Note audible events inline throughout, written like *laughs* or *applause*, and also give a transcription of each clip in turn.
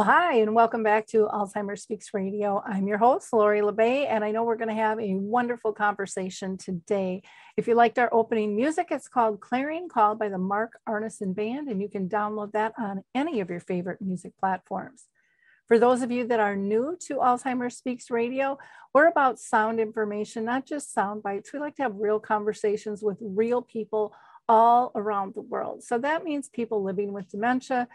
Well, hi, and welcome back to Alzheimer's Speaks Radio. I'm your host, Lori La Bey, and I know we're going to have a wonderful conversation today. If you liked our opening music, it's called Clarion Call by the Mark Arneson Band, and you can download that on any of your favorite music platforms. For those of you that are new to Alzheimer's Speaks Radio, we're about sound information, not just sound bites. We like to have real conversations with real people all around the world. So that means people living with dementia,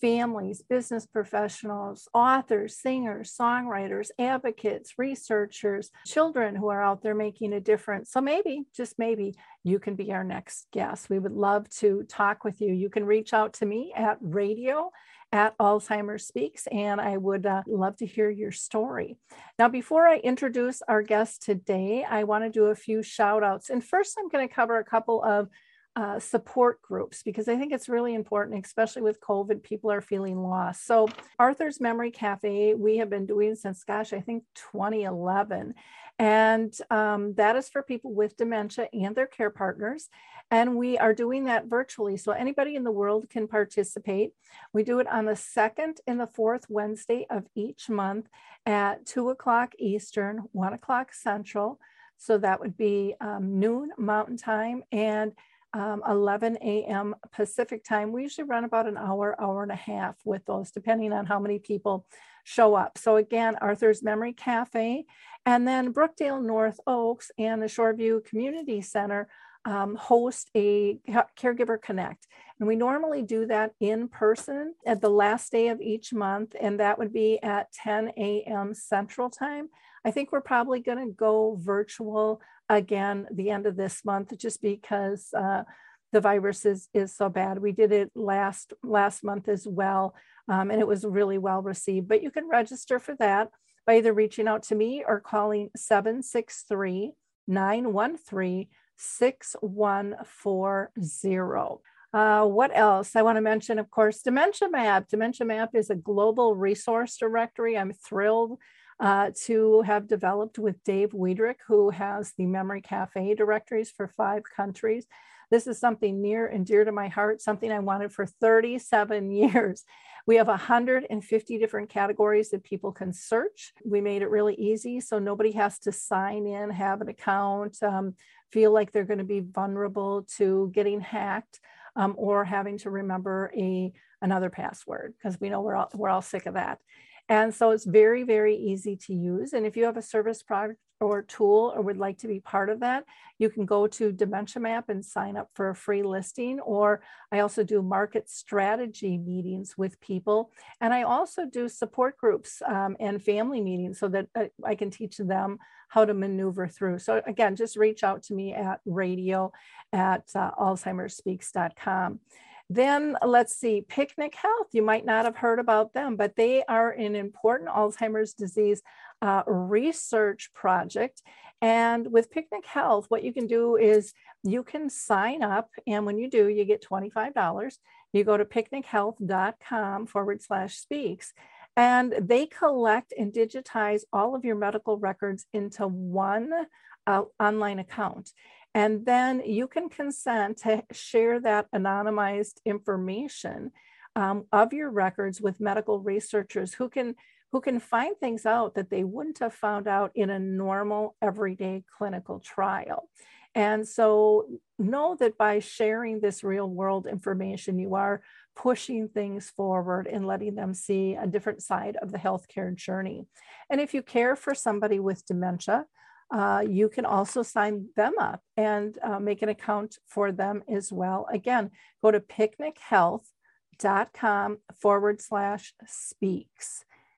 families, business professionals, authors, singers, songwriters, advocates, researchers, children who are out there making a difference. So maybe, just maybe, you can be our next guest. We would love to talk with you. You can reach out to me at radio at Alzheimer's Speaks, and I would uh, love to hear your story. Now, before I introduce our guest today, I want to do a few shout outs. And first, I'm going to cover a couple of uh, support groups because I think it's really important, especially with COVID, people are feeling lost. So, Arthur's Memory Cafe, we have been doing since, gosh, I think 2011. And um, that is for people with dementia and their care partners. And we are doing that virtually. So anybody in the world can participate. We do it on the second and the fourth Wednesday of each month at two o'clock Eastern, one o'clock Central. So that would be um, noon Mountain Time and um, 11 a.m. Pacific time. We usually run about an hour, hour and a half with those, depending on how many people show up. So again, Arthur's Memory Cafe, and then Brookdale North Oaks and the Shoreview Community Center um, host a Caregiver Connect. And we normally do that in person at the last day of each month, and that would be at 10 a.m. Central Time. I think we're probably going to go virtual again the end of this month just because uh, the virus is, is so bad. We did it last last month as well, um, and it was really well received. But you can register for that by either reaching out to me or calling 763 913 6140. Uh, what else? I want to mention, of course, Dementia Map. Dementia Map is a global resource directory. I'm thrilled uh, to have developed with Dave Wiederrich, who has the Memory Cafe directories for five countries. This is something near and dear to my heart, something I wanted for 37 *laughs* years. We have 150 different categories that people can search. We made it really easy so nobody has to sign in, have an account, um, feel like they're going to be vulnerable to getting hacked um, or having to remember a another password because we know we're all, we're all sick of that. And so it's very, very easy to use. And if you have a service product or tool or would like to be part of that, you can go to Dementia Map and sign up for a free listing. Or I also do market strategy meetings with people. And I also do support groups um, and family meetings so that uh, I can teach them how to maneuver through. So again, just reach out to me at radio at uh, alzheimersspeaks.com. Then let's see, Picnic Health. You might not have heard about them, but they are an important Alzheimer's disease uh, research project. And with Picnic Health, what you can do is you can sign up, and when you do, you get $25. You go to picnichealth.com forward slash speaks, and they collect and digitize all of your medical records into one uh, online account. And then you can consent to share that anonymized information um, of your records with medical researchers who can who can find things out that they wouldn't have found out in a normal everyday clinical trial. And so know that by sharing this real world information, you are pushing things forward and letting them see a different side of the healthcare journey. And if you care for somebody with dementia, uh, you can also sign them up and uh, make an account for them as well. Again, go to picnichealth.com forward slash speaks.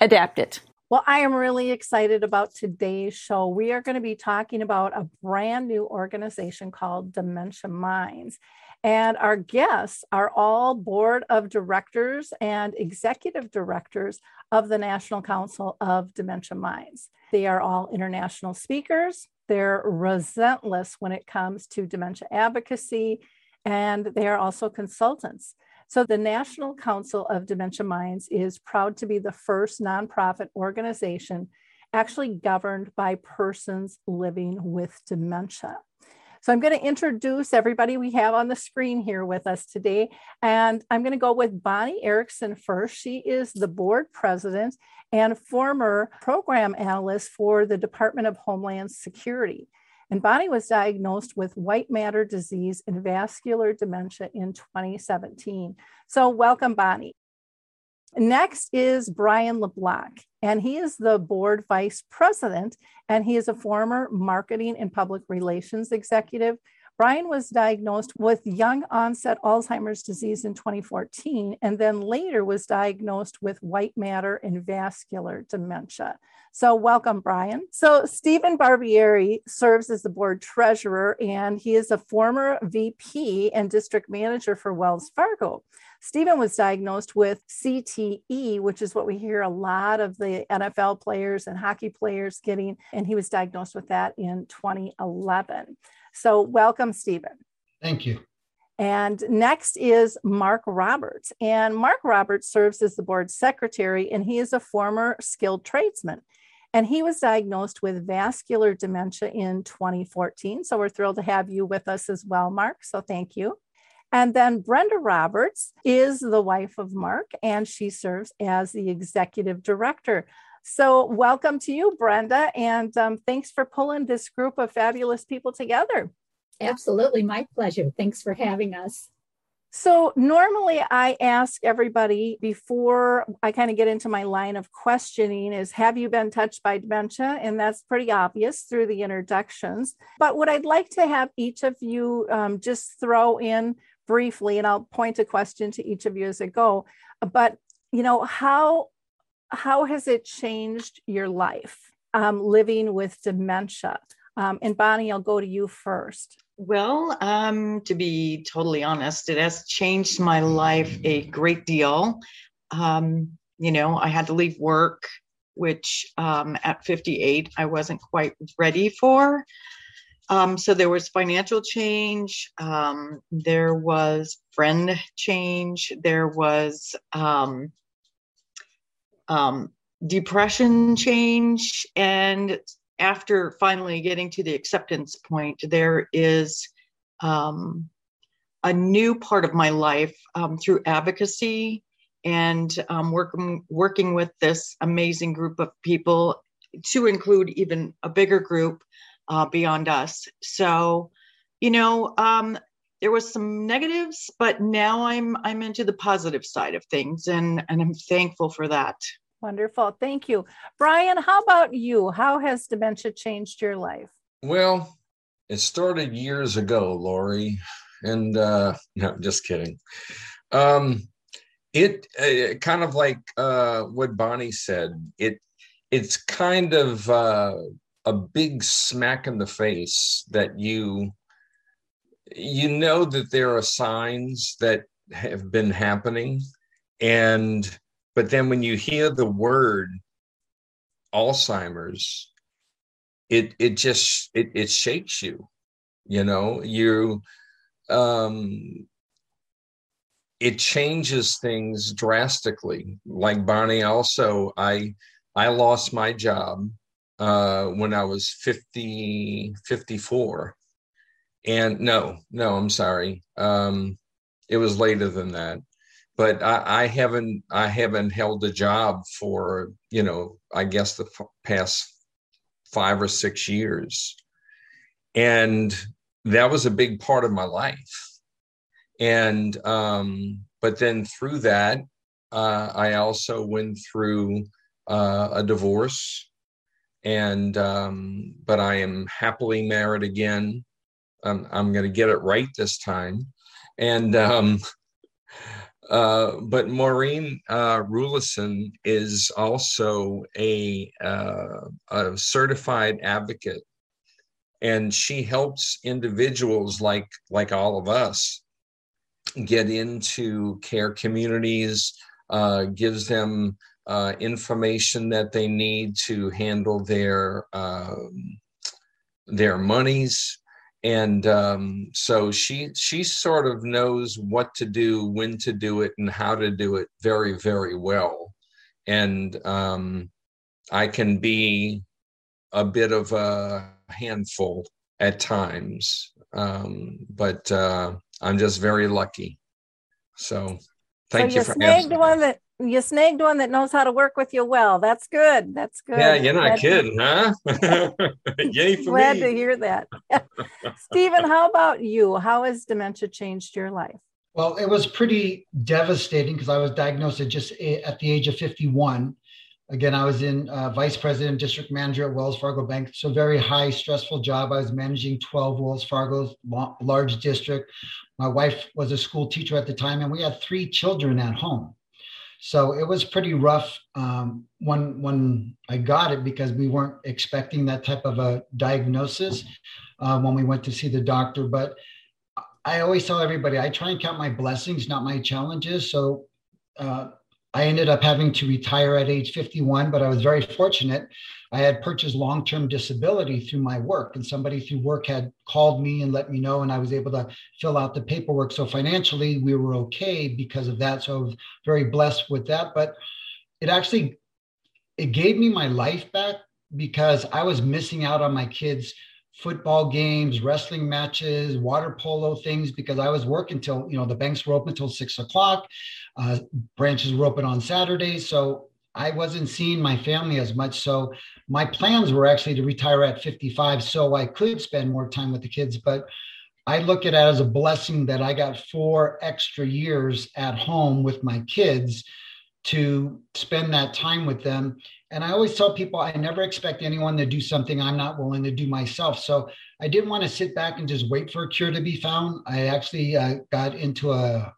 adapt it. Well, I am really excited about today's show. We are going to be talking about a brand new organization called Dementia Minds. And our guests are all board of directors and executive directors of the National Council of Dementia Minds. They are all international speakers. They're relentless when it comes to dementia advocacy, and they are also consultants. So, the National Council of Dementia Minds is proud to be the first nonprofit organization actually governed by persons living with dementia. So, I'm going to introduce everybody we have on the screen here with us today. And I'm going to go with Bonnie Erickson first. She is the board president and former program analyst for the Department of Homeland Security. And Bonnie was diagnosed with white matter disease and vascular dementia in 2017. So, welcome, Bonnie. Next is Brian LeBlanc, and he is the board vice president, and he is a former marketing and public relations executive Brian was diagnosed with young onset Alzheimer's disease in 2014, and then later was diagnosed with white matter and vascular dementia. So, welcome, Brian. So, Steven Barbieri serves as the board treasurer, and he is a former VP and district manager for Wells Fargo. Steven was diagnosed with CTE, which is what we hear a lot of the NFL players and hockey players getting, and he was diagnosed with that in 2011. So, welcome, Steven. Thank you. And next is Mark Roberts. And Mark Roberts serves as the board secretary, and he is a former skilled tradesman. And he was diagnosed with vascular dementia in 2014. So we're thrilled to have you with us as well, Mark. So thank you. And then Brenda Roberts is the wife of Mark, and she serves as the executive director. So, welcome to you, Brenda, and um, thanks for pulling this group of fabulous people together. Absolutely, my pleasure. Thanks for having us. So, normally I ask everybody before I kind of get into my line of questioning is Have you been touched by dementia? And that's pretty obvious through the introductions. But what I'd like to have each of you um, just throw in briefly, and I'll point a question to each of you as I go. But, you know, how how has it changed your life um, living with dementia? Um, and Bonnie, I'll go to you first. Well, um, to be totally honest, it has changed my life a great deal. Um, you know, I had to leave work, which um, at 58 I wasn't quite ready for. Um, so there was financial change, there was friend change, there was um, depression change. And after finally getting to the acceptance point, there is um, a new part of my life um, through advocacy and um, working working with this amazing group of people to include even a bigger group uh, beyond us. So, you know, um, there was some negatives, but now I'm I'm into the positive side of things, and and I'm thankful for that. Wonderful, thank you, Brian. How about you? How has dementia changed your life? Well, it started years ago, Lori, and uh, *laughs* no, just kidding. Um, it uh, kind of like uh, what Bonnie said. It it's kind of uh, a big smack in the face that you you know that there are signs that have been happening and but then when you hear the word alzheimer's it it just it, it shakes you you know you um it changes things drastically. Like bonnie also i i lost my job uh when i was 50 54 and no no i'm sorry. Um it was later than that. But I, I haven't i haven't held a job for you know i guess the f- past five or six years. And that was a big part of my life. And um but then through that uh i also went through uh, a divorce. And um but i am happily married again i'm, I'm going to get it right this time. And um uh, but Maureen uh, Rulison is also a, uh, a certified advocate, and she helps individuals like like all of us get into care communities, uh, gives them uh, information that they need to handle their um, their monies and um, so she she sort of knows what to do when to do it and how to do it very very well. And um, i can be a bit of a handful at times. Um, but uh, i'm just very lucky. So thank so you, for snagged asking. one that you snagged one that knows how to work with you well. That's good. That's good. yeah you're not Glad- kidding huh *laughs* yay for Glad me to hear that. *laughs* Steven, how about you? How has dementia changed your life? Well, it was pretty devastating because I was diagnosed at just a- at the age of 51. Again, I was in uh, vice president, district manager at Wells Fargo Bank. So very high, stressful job. I was managing 12 Wells Fargo's la- large district. My wife was a school teacher at the time, and we had three children at home. So it was pretty rough um, when when I got it because we weren't expecting that type of a diagnosis uh, when we went to see the doctor. But I always tell everybody I try and count my blessings, not my challenges. So uh, I ended up having to retire at age 51, but I was very fortunate. I had purchased long term disability through my work, and somebody through work had called me and let me know, and I was able to fill out the paperwork. So financially, we were okay because of that. So I was very blessed with that. But it actually it gave me my life back because I was missing out on my kids' football games, wrestling matches, water polo things because I was working till you know the banks were open till six o'clock, uh, branches were open on Saturdays, so I wasn't seeing my family as much. So my plans were actually to retire at 55 so I could spend more time with the kids, but I look at it as a blessing that I got four extra years at home with my kids to spend that time with them. And I always tell people I never expect anyone to do something I'm not willing to do myself. So I didn't want to sit back and just wait for a cure to be found. I actually uh, got into a,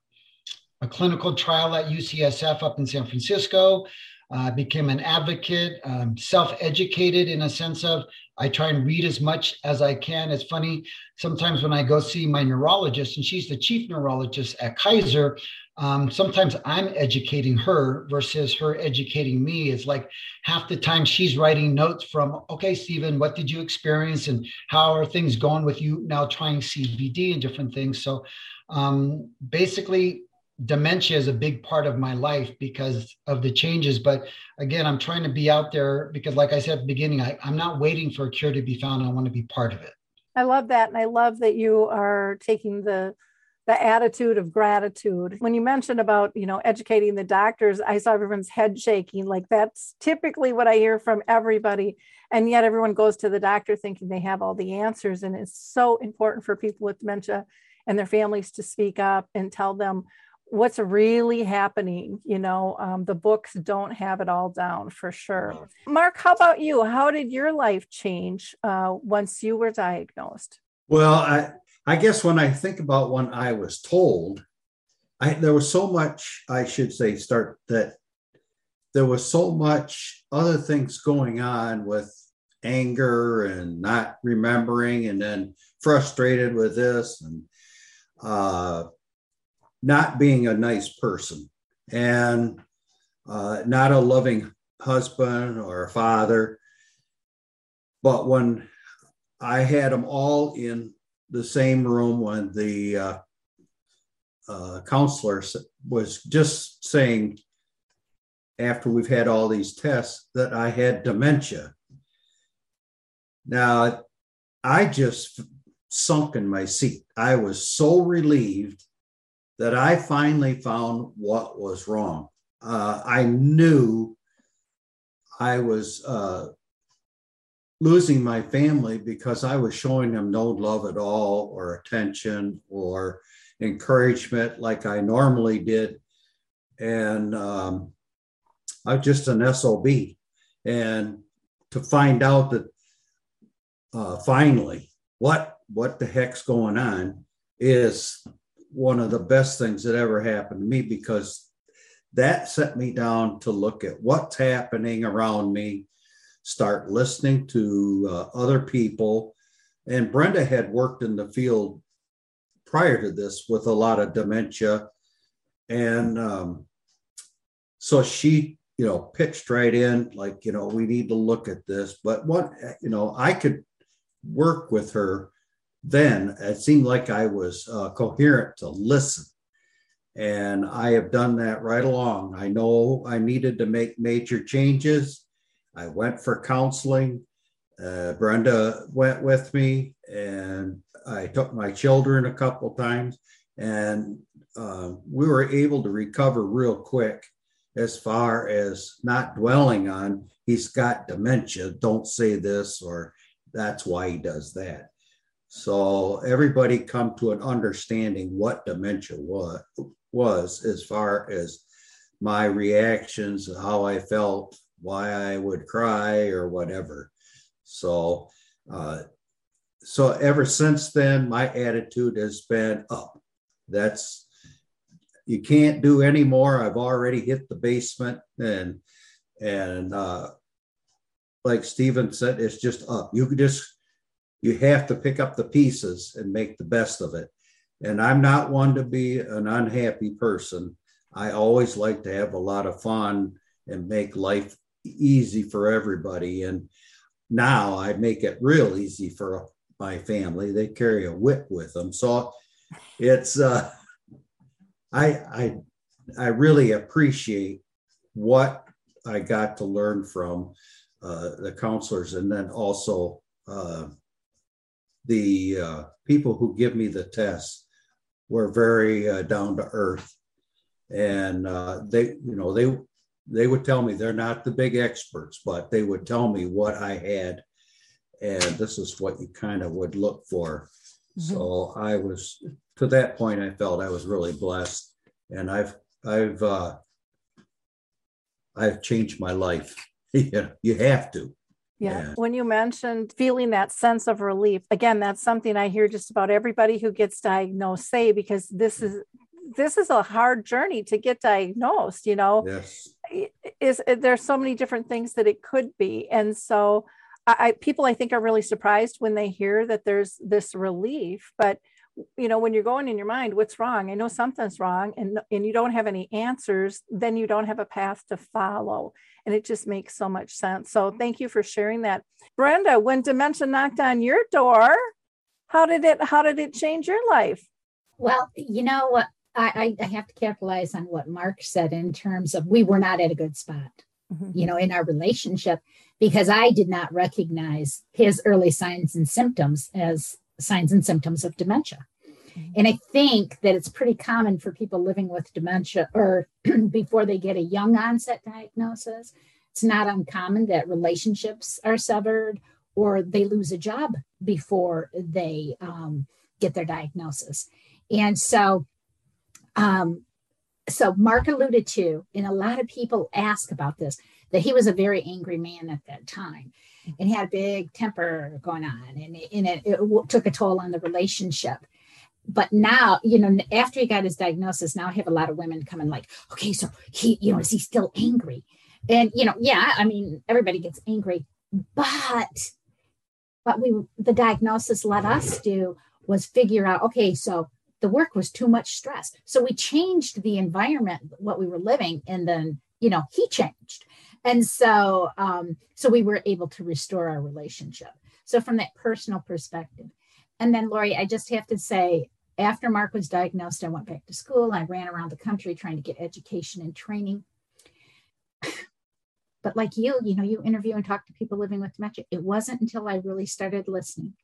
a clinical trial at UCSF up in San Francisco. Uh, became an advocate, um, self-educated in a sense of I try and read as much as I can. It's funny sometimes when I go see my neurologist, and she's the chief neurologist at Kaiser. Um, sometimes I'm educating her versus her educating me. It's like half the time she's writing notes from, okay, Steven, what did you experience and how are things going with you now trying CBD and different things? So um, basically, dementia is a big part of my life because of the changes. But again, I'm trying to be out there because, like I said at the beginning, I, I'm not waiting for a cure to be found. I want to be part of it. I love that. And I love that you are taking the the attitude of gratitude. When you mentioned about, you know, educating the doctors, I saw everyone's head shaking. Like that's typically what I hear from everybody. And yet everyone goes to the doctor thinking they have all the answers. And it's so important for people with dementia and their families to speak up and tell them what's really happening. You know, um, the books don't have it all down for sure. Mark, how about you? How did your life change uh, once you were diagnosed? Well, I, I guess when I think about when I was told, I there was so much I should say start that there was so much other things going on with anger and not remembering and then frustrated with this and uh, not being a nice person and uh, not a loving husband or a father. But when I had them all in the same room when the uh, uh, counselor was just saying, after we've had all these tests, that I had dementia. Now, I just sunk in my seat. I was so relieved that I finally found what was wrong. Uh, I knew I was uh, losing my family because I was showing them no love at all, or attention, or encouragement like I normally did. And um, I was just an SOB. And to find out that uh, finally what what the heck's going on is one of the best things that ever happened to me because that set me down to look at what's happening around me, start listening to uh, other people. And Brenda had worked in the field prior to this with a lot of dementia. And um, so she, you know, pitched right in, like, you know, we need to look at this. But what, you know, I could work with her then. It seemed like I was uh, coherent to listen. And I have done that right along. I know I needed to make major changes. I went for counseling. Uh, Brenda went with me, and I took my children a couple times, and uh, we were able to recover real quick as far as not dwelling on he's got dementia, don't say this, or that's why he does that. So everybody come to an understanding what dementia was, was as far as my reactions, how I felt, why I would cry or whatever. So, uh, so ever since then, my attitude has been up. That's you can't do any more. I've already hit the basement, and and uh, like Steven said, it's just up. You could just you have to pick up the pieces and make the best of it. And I'm not one to be an unhappy person. I always like to have a lot of fun and make life easy for everybody. And now I make it real easy for my family. They carry a whip with them. So it's uh I I I really appreciate what I got to learn from uh, the counselors and then also uh, the uh, people who give me the tests were very uh, down to earth. And uh, they you know they they would tell me they're not the big experts but they would tell me what i had. And this is what you kind of would look for. Mm-hmm. so i was to that point i felt i was really blessed. And i've i've uh i've changed my life. *laughs* You, you have to yeah. yeah. When you mentioned feeling that sense of relief, again, that's something I hear just about everybody who gets diagnosed say because this mm. is this is a hard journey to get diagnosed, you know. Yes. Is eh, there's so many different things that it could be. And so I, I people I think are really surprised when they hear that there's this relief, but you know when you're going in your mind what's wrong? I know something's wrong and and you don't have any answers then you don't have a path to follow. And it just makes so much sense. So thank you for sharing that. Brenda when dementia knocked on your door how did it how did it change your life? Well you know i i have to capitalize on what mark said in terms of we were not at a good spot mm-hmm. you know in our relationship because i did not recognize his early signs and symptoms as signs and symptoms of dementia. And I think that it's pretty common for people living with dementia or *clears throat* before they get a young onset diagnosis, it's not uncommon that relationships are severed or they lose a job before they um, get their diagnosis. And so, um, so Mark alluded to, and a lot of people ask about this, that he was a very angry man at that time and he had a big temper going on and, and it, it took a toll on the relationship but now, you know, after he got his diagnosis, now I have a lot of women coming like, okay, so he, you know, is he still angry? And you know, yeah, I mean, everybody gets angry, but what we the diagnosis let us do was figure out, okay, so the work was too much stress. So we changed the environment, what we were living, and then, you know, he changed. And so um, so we were able to restore our relationship. So from that personal perspective. And then Lori, I just have to say, after Mark was diagnosed, I went back to school. I ran around the country trying to get education and training. *laughs* But like you, you know, you interview and talk to people living with dementia. It wasn't until I really started listening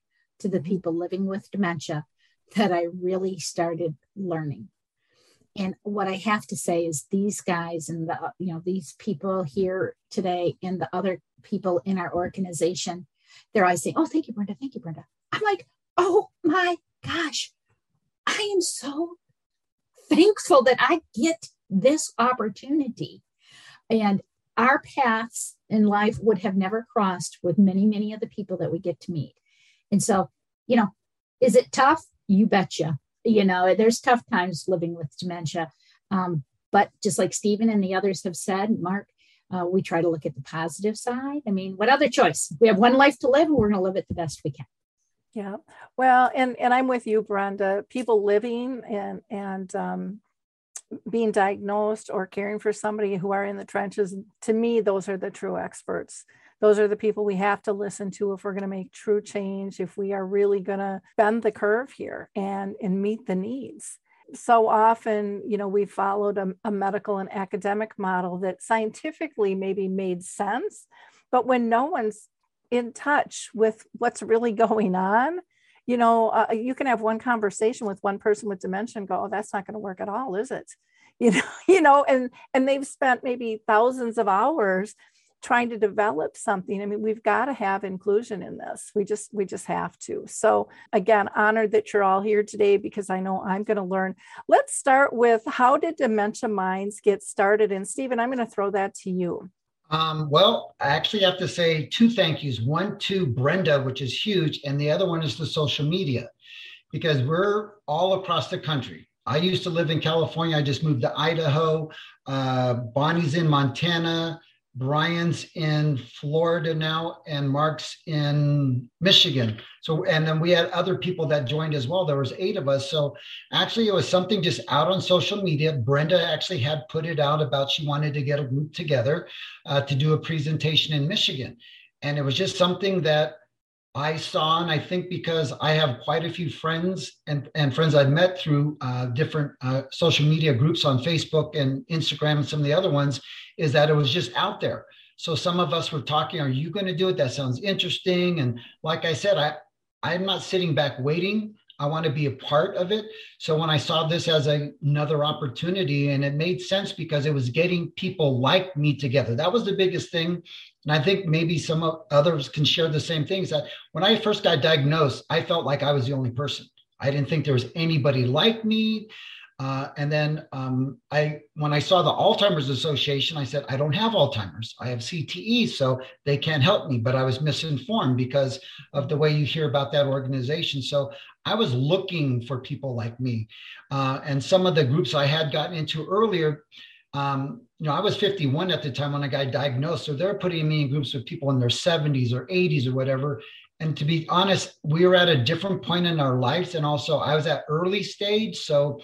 to the people living with dementia that I really started learning. And what I have to say is these guys and the, you know, these people here today and the other people in our organization, they're always saying, Oh, thank you, Brenda. Thank you, Brenda. I'm like, Oh my gosh, I am so thankful that I get this opportunity. And our paths in life would have never crossed with many, many of the people that we get to meet. And so, you know, is it tough? You betcha. You know, there's tough times living with dementia. Um, but just like Steven and the others have said, Mark, uh, we try to look at the positive side. I mean, what other choice? We have one life to live and we're going to live it the best we can. Yeah. Well, and and I'm with you, Brenda. People living and and um, being diagnosed or caring for somebody who are in the trenches, to me, those are the true experts. Those are the people we have to listen to if we're going to make true change, if we are really going to bend the curve here and, and meet the needs. So often, you know, we followed a, a medical and academic model that scientifically maybe made sense, but when no one's in touch with what's really going on, you know, uh, you can have one conversation with one person with dementia and go, "Oh, that's not going to work at all, is it?" *laughs* You know, you know, and and they've spent maybe thousands of hours trying to develop something. I mean, we've got to have inclusion in this. We just we just have to. So again, honored that you're all here today because I know I'm going to learn. Let's start with how did Dementia Minds get started? And Steven, I'm going to throw that to you. Um, well, I actually have to say two thank yous. One to Brenda, which is huge, and the other one is the social media, because we're all across the country. I used to live in California. I just moved to Idaho. Uh, Bonnie's in Montana. Brian's in Florida now, and Mark's in Michigan. So, and then we had other people that joined as well. There was eight of us. So, actually, it was something just out on social media. Brenda actually had put it out about she wanted to get a group together uh, to do a presentation in Michigan, and it was just something that I saw, and I think because I have quite a few friends and, and friends I've met through uh, different uh, social media groups on Facebook and Instagram and some of the other ones, is that it was just out there. So some of us were talking, are you going to do it? That sounds interesting. And like I said, I, I'm not sitting back waiting. I want to be a part of it. So when I saw this as a, another opportunity, and it made sense because it was getting people like me together. That was the biggest thing. And I think maybe some others can share the same things that when I first got diagnosed, I felt like I was the only person. I didn't think there was anybody like me. Uh, and then um, I, when I saw the Alzheimer's Association, I said, I don't have Alzheimer's. I have CTE, so they can't help me. But I was misinformed because of the way you hear about that organization. So I was looking for people like me. Uh, and some of the groups I had gotten into earlier, um, you know, I was 51 at the time when I got diagnosed. So they're putting me in groups with people in their 70s or 80s or whatever. And to be honest, we were at a different point in our lives. And also, I was at early stage. So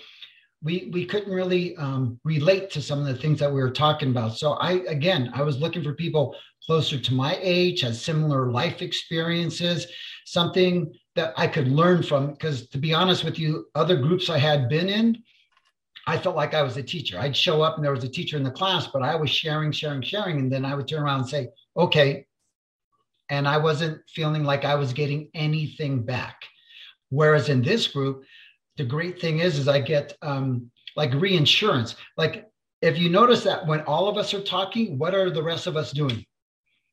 we we couldn't really um, relate to some of the things that we were talking about. So I again, I was looking for people closer to my age, had similar life experiences, something that I could learn from. Because to be honest with you, other groups I had been in, I felt like I was a teacher. I'd show up and there was a teacher in the class, but I was sharing, sharing, sharing, and then I would turn around and say, "Okay," and I wasn't feeling like I was getting anything back. Whereas in this group, the great thing is, is I get um, like reinsurance. Like if you notice that when all of us are talking, what are the rest of us doing?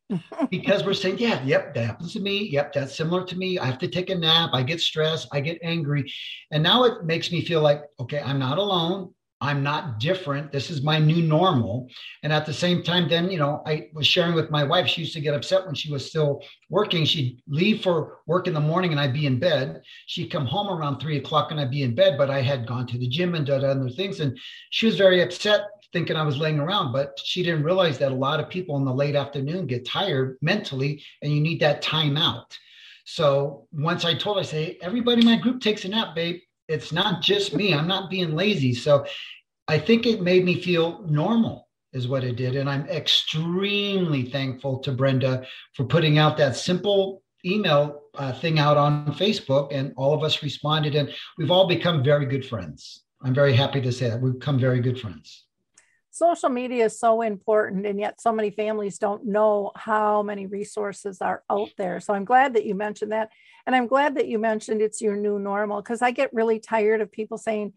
*laughs* because we're saying, yeah, yep, that happens to me. Yep, that's similar to me. I have to take a nap. I get stressed. I get angry. And now it makes me feel like, okay, I'm not alone. I'm not different. This is my new normal. And at the same time, then, you know, I was sharing with my wife. She used to get upset when she was still working. She'd leave for work in the morning and I'd be in bed. She'd come home around three o'clock and I'd be in bed, but I had gone to the gym and done other things. And she was very upset thinking I was laying around, but she didn't realize that a lot of people in the late afternoon get tired mentally and you need that time out. So once I told her, I say, everybody in my group takes a nap, babe it's not just me. I'm not being lazy. So I think it made me feel normal, is what it did. And I'm extremely thankful to Brenda for putting out that simple email uh, thing out on Facebook. And all of us responded, and we've all become very good friends. I'm very happy to say that we've become very good friends social media is so important and yet so many families don't know how many resources are out there. So i'm glad that you mentioned that and i'm glad that you mentioned it's your new normal because i get really tired of people saying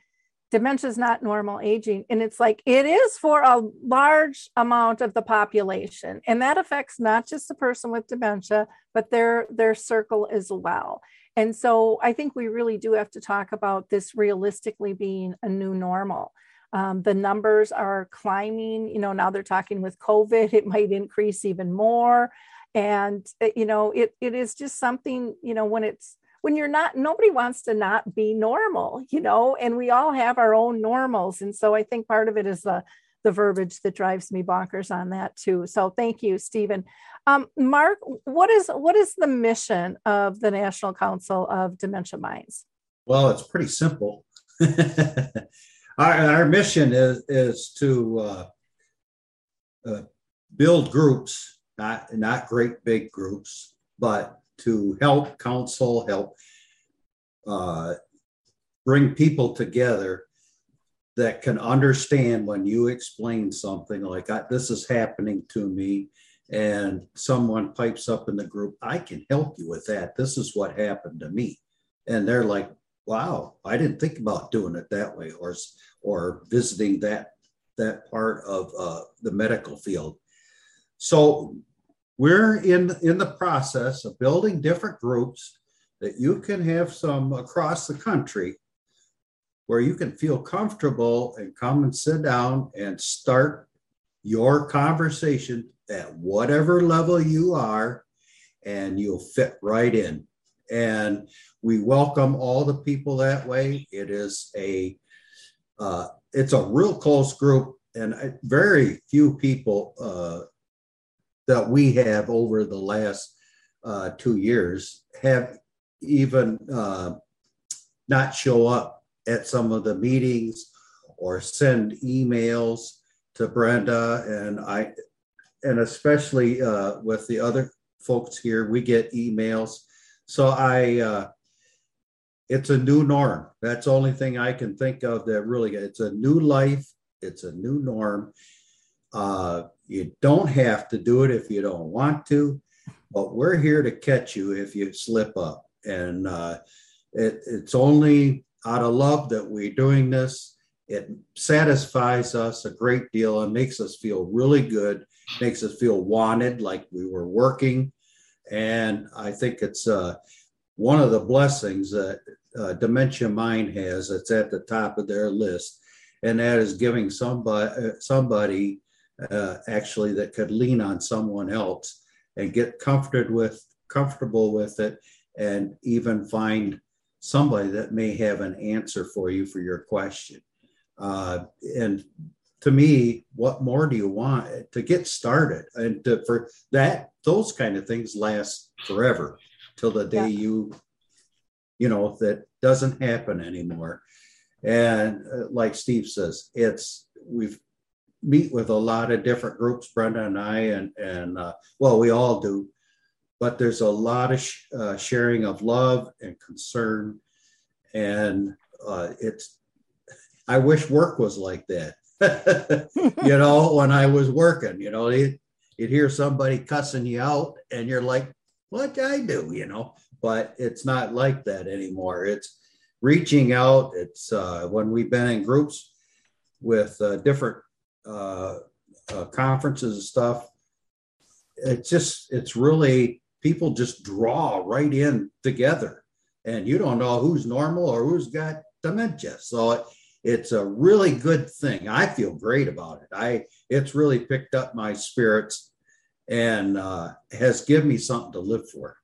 dementia is not normal aging and it's like it is for a large amount of the population and that affects not just the person with dementia but their their circle as well. And so i think we really do have to talk about this realistically being a new normal um, the numbers are climbing. You know, now they're talking with COVID, *laughs* it might increase even more. And, uh, you know, it, it is just something, you know, when it's, when you're not, nobody wants to not be normal, you know, and we all have our own normals. And so I think part of it is the, the verbiage that drives me bonkers on that too. So thank you, Steven. Um, Mark, what is what is the mission of the National Council of Dementia Minds? Well, it's pretty simple. *laughs* our, our mission is is to uh, uh, build groups, not not great big groups, but to help counsel, help uh, bring people together that can understand when you explain something like this is happening to me and someone pipes up in the group i can help you with that. This is what happened to me. And they're like wow, I didn't think about doing it that way, or or visiting that that part of uh, the medical field. So we're in in the process of building different groups that you can have some across the country where you can feel comfortable and come and sit down and start your conversation at whatever level you are and you'll fit right in and we welcome all the people that way. It is a uh, it's a real close group, and very few people uh, that we have over the last uh, two years have even uh, not show up at some of the meetings or send emails to Brenda and I, and especially uh, with the other folks here, we get emails. So I uh, it's a new norm. That's the only thing I can think of that really, it's a new life. It's a new norm. Uh, you don't have to do it if you don't want to, but we're here to catch you if you slip up. And uh, it, it's only out of love that we're doing this. It satisfies us a great deal and makes us feel really good, makes us feel wanted, like we were working. And I think it's uh, one of the blessings that uh, Dementia Mind has that's at the top of their list, and that is giving somebody somebody uh, actually that could lean on someone else and get comforted with comfortable with it, and even find somebody that may have an answer for you for your question. Uh, and to me, what more do you want to get started? And to, for that, those kind of things last forever till the day yeah. you you know, that doesn't happen anymore. And uh, like Steve says, it's we've meet with a lot of different groups, Brenda and I, and and uh, well, we all do, but there's a lot of sh- uh, sharing of love and concern, and uh, it's. I wish work was like that. *laughs* you know, when I was working, you know, you'd, you'd hear somebody cussing you out, and you're like, "What I do?" You know, but it's not like that anymore. It's reaching out. It's uh, when we've been in groups with uh, different uh, uh, conferences and stuff. It's just, it's really, people just draw right in together and you don't know who's normal or who's got dementia. So it, it's a really good thing. I feel great about it. I it's really picked up my spirits and uh, has given me something to live for.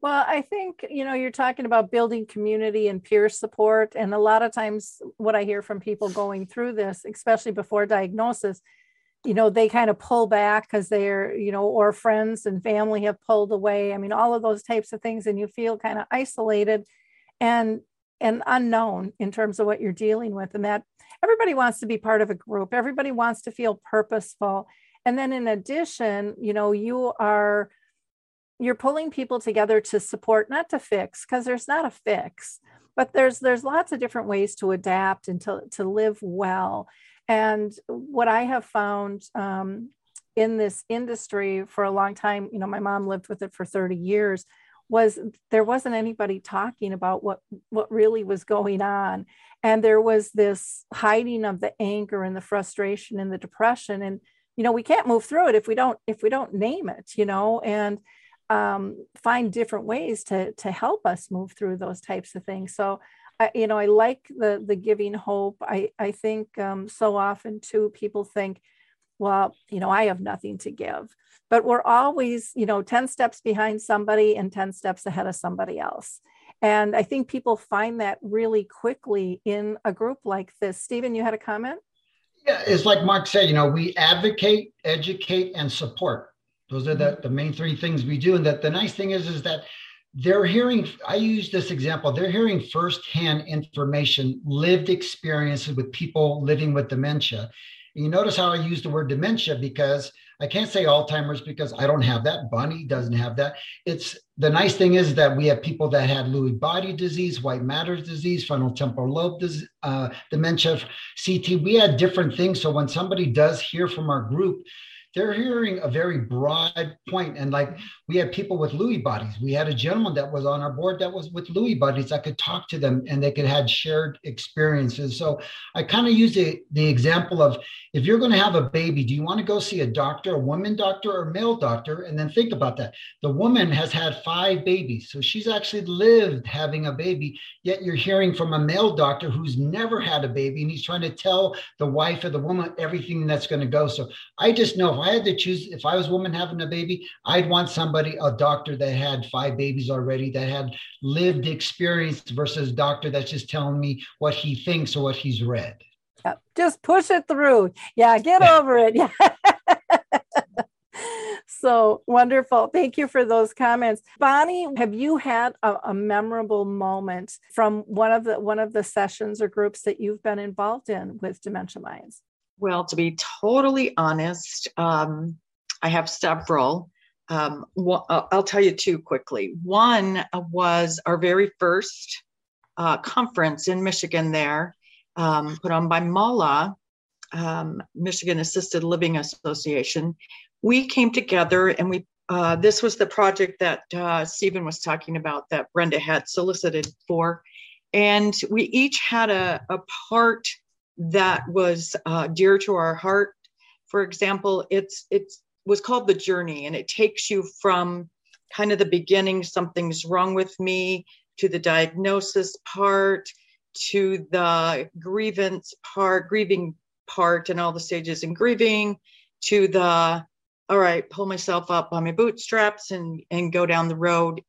Well, I think, you know, you're talking about building community and peer support. And a lot of times, what I hear from people going through this, especially before diagnosis, you know, they kind of pull back because they're, you know, or friends and family have pulled away. I mean, all of those types of things. And you feel kind of isolated and and unknown in terms of what you're dealing with. And that everybody wants to be part of a group, everybody wants to feel purposeful. And then in addition, you know, you are you're pulling people together to support not to fix because there's not a fix but there's there's lots of different ways to adapt and to, to live well. And what i have found um, in this industry for a long time you know my mom lived with it for 30 years was there wasn't anybody talking about what what really was going on. And there was this hiding of the anger and the frustration and the depression. And you know we can't move through it if we don't if we don't name it you know? And um, find different ways to to help us move through those types of things. So, I, you know, I like the the giving hope. I I think um, so often too people think, well, you know, I have nothing to give, but we're always you know ten steps behind somebody and ten steps ahead of somebody else. And I think people find that really quickly in a group like this. Steven, you had a comment? Yeah, it's like Mark said, you know, we advocate, educate, and support. Those are the, mm-hmm. the main three things we do. And that the nice thing is, is that they're hearing, I use this example, they're hearing firsthand information, lived experiences with people living with dementia. And you notice how I use the word dementia because I can't say Alzheimer's because I don't have that. Bonnie doesn't have that. It's the nice thing is that we have people that had Lewy body disease, white matter disease, frontal temporal lobe disease, uh, dementia, CT. We had different things. So when somebody does hear from our group, they're hearing a very broad point. And like we had people with Lewy bodies. We had a gentleman that was on our board that was with Lewy bodies. I could talk to them and they could had shared experiences. So I kind of use the, the example of if you're going to have a baby, do you want to go see a doctor, a woman doctor or male doctor? And then think about that. The woman has had five babies. So she's actually lived having a baby, yet you're hearing from a male doctor who's never had a baby and he's trying to tell the wife or the woman everything that's going to go. So I just know if I had to choose, if I was a woman having a baby, I'd want somebody, a doctor that had five babies already, that had lived experience versus a doctor that's just telling me what he thinks or what he's read. Yep. Just push it through. Yeah, get over it. *laughs* Yeah. so wonderful. Thank you for those comments. Bonnie, have you had a, a, memorable moment from one of the one of the sessions or groups that you've been involved in with Dementia Minds? Well, to be totally honest, um, I have several. Um, I'll tell you two quickly. One was our very first uh, conference in Michigan, there, um, put on by MALA, um, Michigan Assisted Living Association. We came together and we uh, this was the project that uh, Steven was talking about that Brenda had solicited for. And we each had a, a part that was uh, dear to our heart. For example, it's it was called the journey, and it takes you from kind of the beginning, something's wrong with me, to the diagnosis part, to the grievance part, grieving part, and all the stages in grieving, to the all right, pull myself up on my bootstraps and and go down the road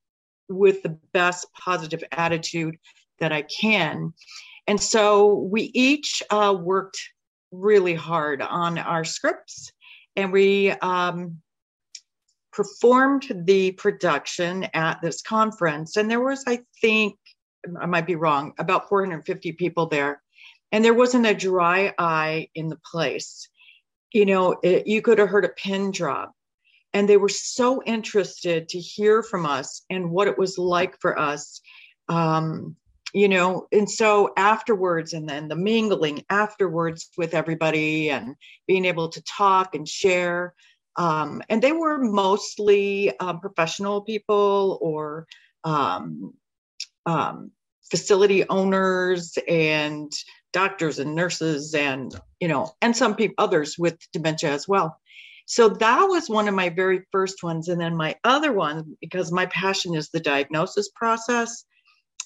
with the best positive attitude that I can. And so we each uh, worked really hard on our scripts and we um, performed the production at this conference. And there was, I think, I might be wrong, about 450 people there. And there wasn't a dry eye in the place. You know, it, you could have heard a pin drop. And they were so interested to hear from us and what it was like for us um, you know and so afterwards and then the mingling afterwards with everybody and being able to talk and share um, and they were mostly um, professional people or um, um facility owners and doctors and nurses and you know and some people others with dementia as well. So that was one of my very first ones. And then my other one because my passion is the diagnosis process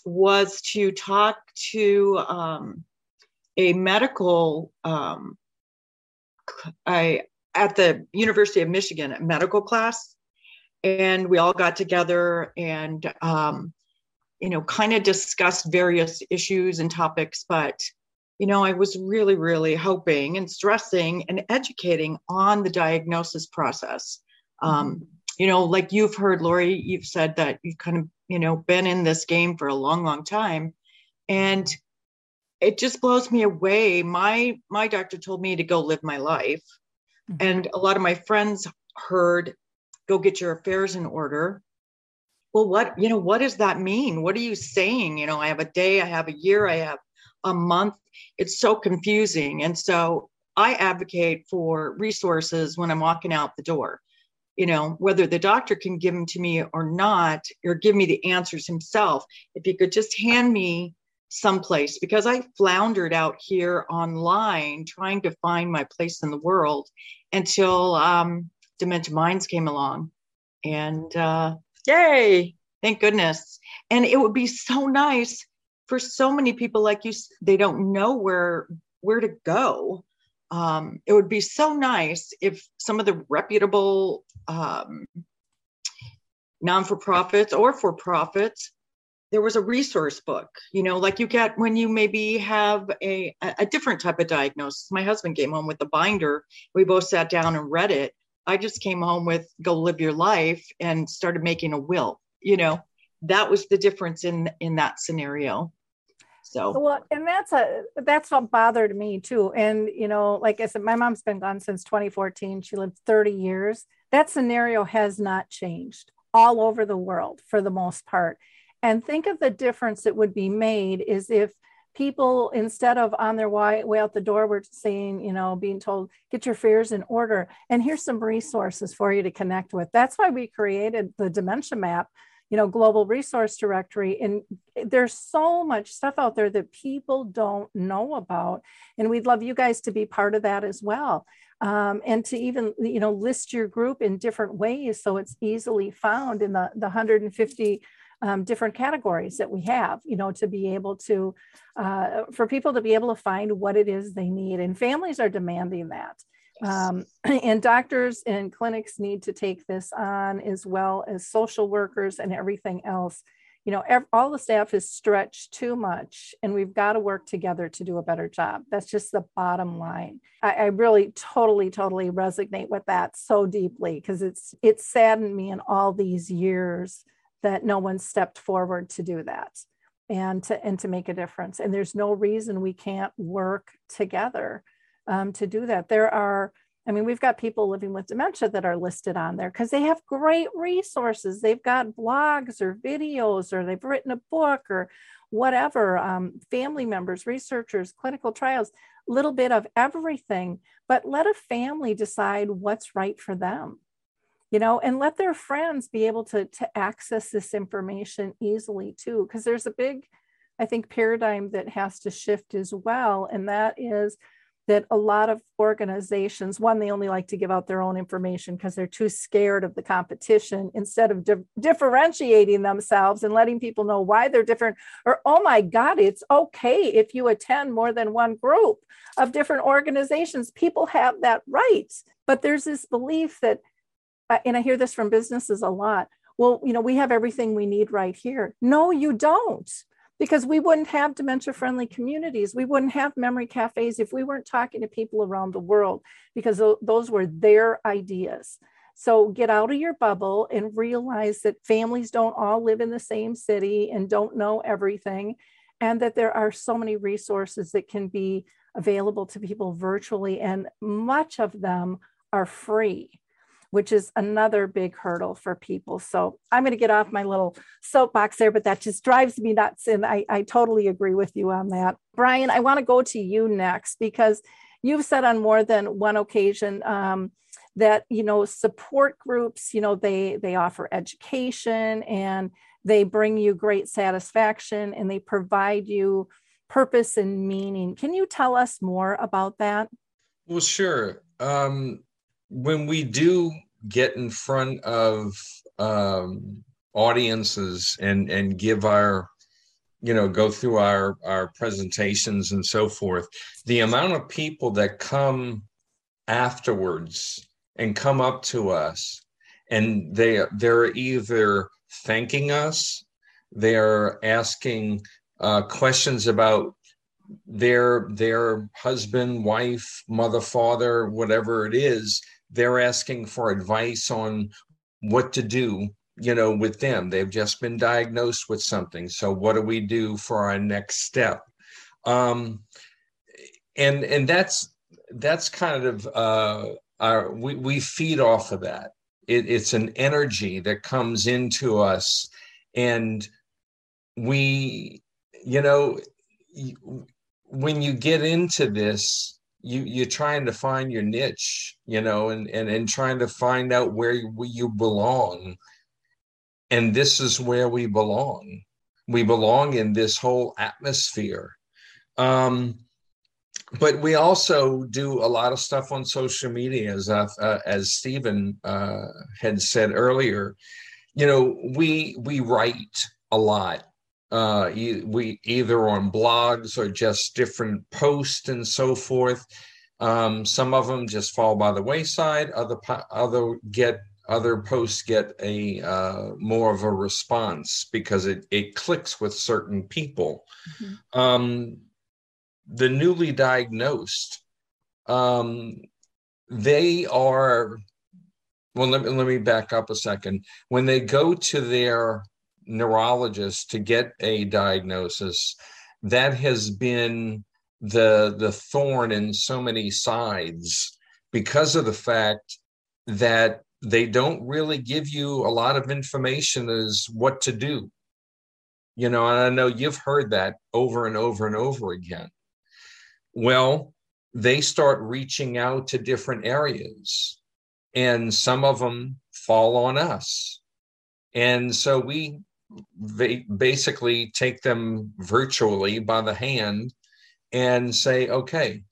was to talk to um, a medical um, I at the University of Michigan a medical class, and we all got together and um, you know kind of discussed various issues and topics. But you know, I was really, really hoping and stressing and educating on the diagnosis process. Um, you know, like you've heard, Lori, you've said that you've kind of you know been in this game for a long, long time, and it just blows me away. My my doctor told me to go live my life, mm-hmm. and a lot of my friends heard, "Go get your affairs in order." Well, what you know, what does that mean? What are you saying? You know, I have a day, I have a year, I have a month. It's so confusing, and so I advocate for resources when I'm walking out the door. You know, whether the doctor can give them to me or not, or give me the answers himself. If he could just hand me someplace because I floundered out here online trying to find my place in the world until um, Dementia Minds came along. And uh, yay, thank goodness. And it would be so nice for so many people like you, they don't know where where to go. Um, it would be so nice if some of the reputable um, non for profits or for profits there was a resource book you know like you get when you maybe have a a different type of diagnosis. My husband came home with the binder. We both sat down and read it. I just came home with go live your life and started making a will you know? That was the difference in in that scenario so well and that's a that's what bothered me too. And you know like i said my mom's been gone since 2014 she lived 30 years. That scenario has not changed all over the world for the most part. And think of the difference that would be made is if people instead of on their way, way out the door were saying you know being told get your fears in order and here's some resources for you to connect with. That's why we created the dementia map you know global resource directory and there's so much stuff out there that people don't know about and we'd love you guys to be part of that as well um, and to even you know list your group in different ways so it's easily found in the, the 150 um, different categories that we have, you know, to be able to, uh, for people to be able to find what it is they need. And families are demanding that. Um, *clears throat* and doctors and clinics need to take this on as well as social workers and everything else. You know, ev- all the staff is stretched too much, and we've got to work together to do a better job. That's just the bottom line. I, I really, totally, totally resonate with that so deeply because it's it's saddened me in all these years that no one stepped forward to do that and to and to make a difference and there's no reason we can't work together um, to do that. There are i mean we've got people living with dementia that are listed on there because they have great resources. They've got blogs or videos or they've written a book or whatever um, family members researchers clinical trials a little bit of everything but let a family decide what's right for them you know and let their friends be able to to access this information easily too because there's a big i think paradigm that has to shift as well and that is that a lot of organizations one they only like to give out their own information because they're too scared of the competition instead of di- differentiating themselves and letting people know why they're different or oh my god it's okay if you attend more than one group of different organizations people have that right but there's this belief that uh, and I hear this from businesses a lot. Well, you know, we have everything we need right here. No, you don't, because we wouldn't have dementia friendly communities. We wouldn't have memory cafes if we weren't talking to people around the world, because those were their ideas. So get out of your bubble and realize that families don't all live in the same city and don't know everything, and that there are so many resources that can be available to people virtually, and much of them are free which is another big hurdle for people. So I'm going to get off my little soapbox there, but that just drives me nuts. And I, I totally agree with you on that. Brian, I want to go to you next because you've said on more than one occasion um, that, you know, support groups, you know, they, they offer education and they bring you great satisfaction and they provide you purpose and meaning. Can you tell us more about that? Well, sure. Um, when we do get in front of um, audiences and and give our you know go through our our presentations and so forth the amount of people that come afterwards and come up to us and they they're either thanking us they're asking uh, questions about their their husband wife mother father whatever it is they're asking for advice on what to do you know with them. They've just been diagnosed with something. So what do we do for our next step? Um and and that's that's kind of uh our we, we feed off of that. It, it's an energy that comes into us and we you know when you get into this you you're trying to find your niche you know and and, and trying to find out where you, belong. And this is where we belong. We belong in this whole atmosphere. Um but we also do a lot of stuff on social media as uh, as Steven uh, had said earlier. You know we we write a lot uh, we either on blogs or just different posts and so forth. Um, some of them just fall by the wayside. Other other get other posts get a uh, more of a response because it it clicks with certain people. Mm-hmm. Um, the newly diagnosed, um, they are. Well, let me, let me back up a second. When they go to their neurologist to get a diagnosis, that has been the the thorn in so many sides because of the fact that they don't really give you a lot of information as what to do. You know, and I know you've heard that over and over and over again. Well, they start reaching out to different areas, and some of them fall on us. And so we basically take them virtually by the hand and say, okay,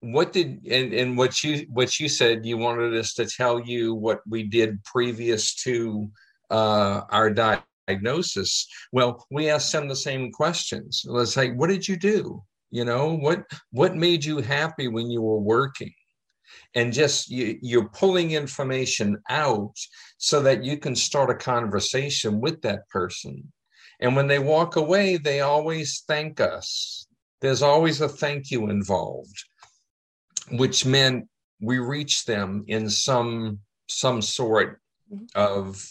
what did and, and what you what you said you wanted us to tell you what we did previous to uh, our diagnosis. Well, we asked them the same questions. Let's say, what did you do? You know, what what made you happy when you were working? And just you, you're pulling information out so that you can start a conversation with that person. And when they walk away they always thank us. There's always a thank you involved which meant we reach them in some some sort mm-hmm. of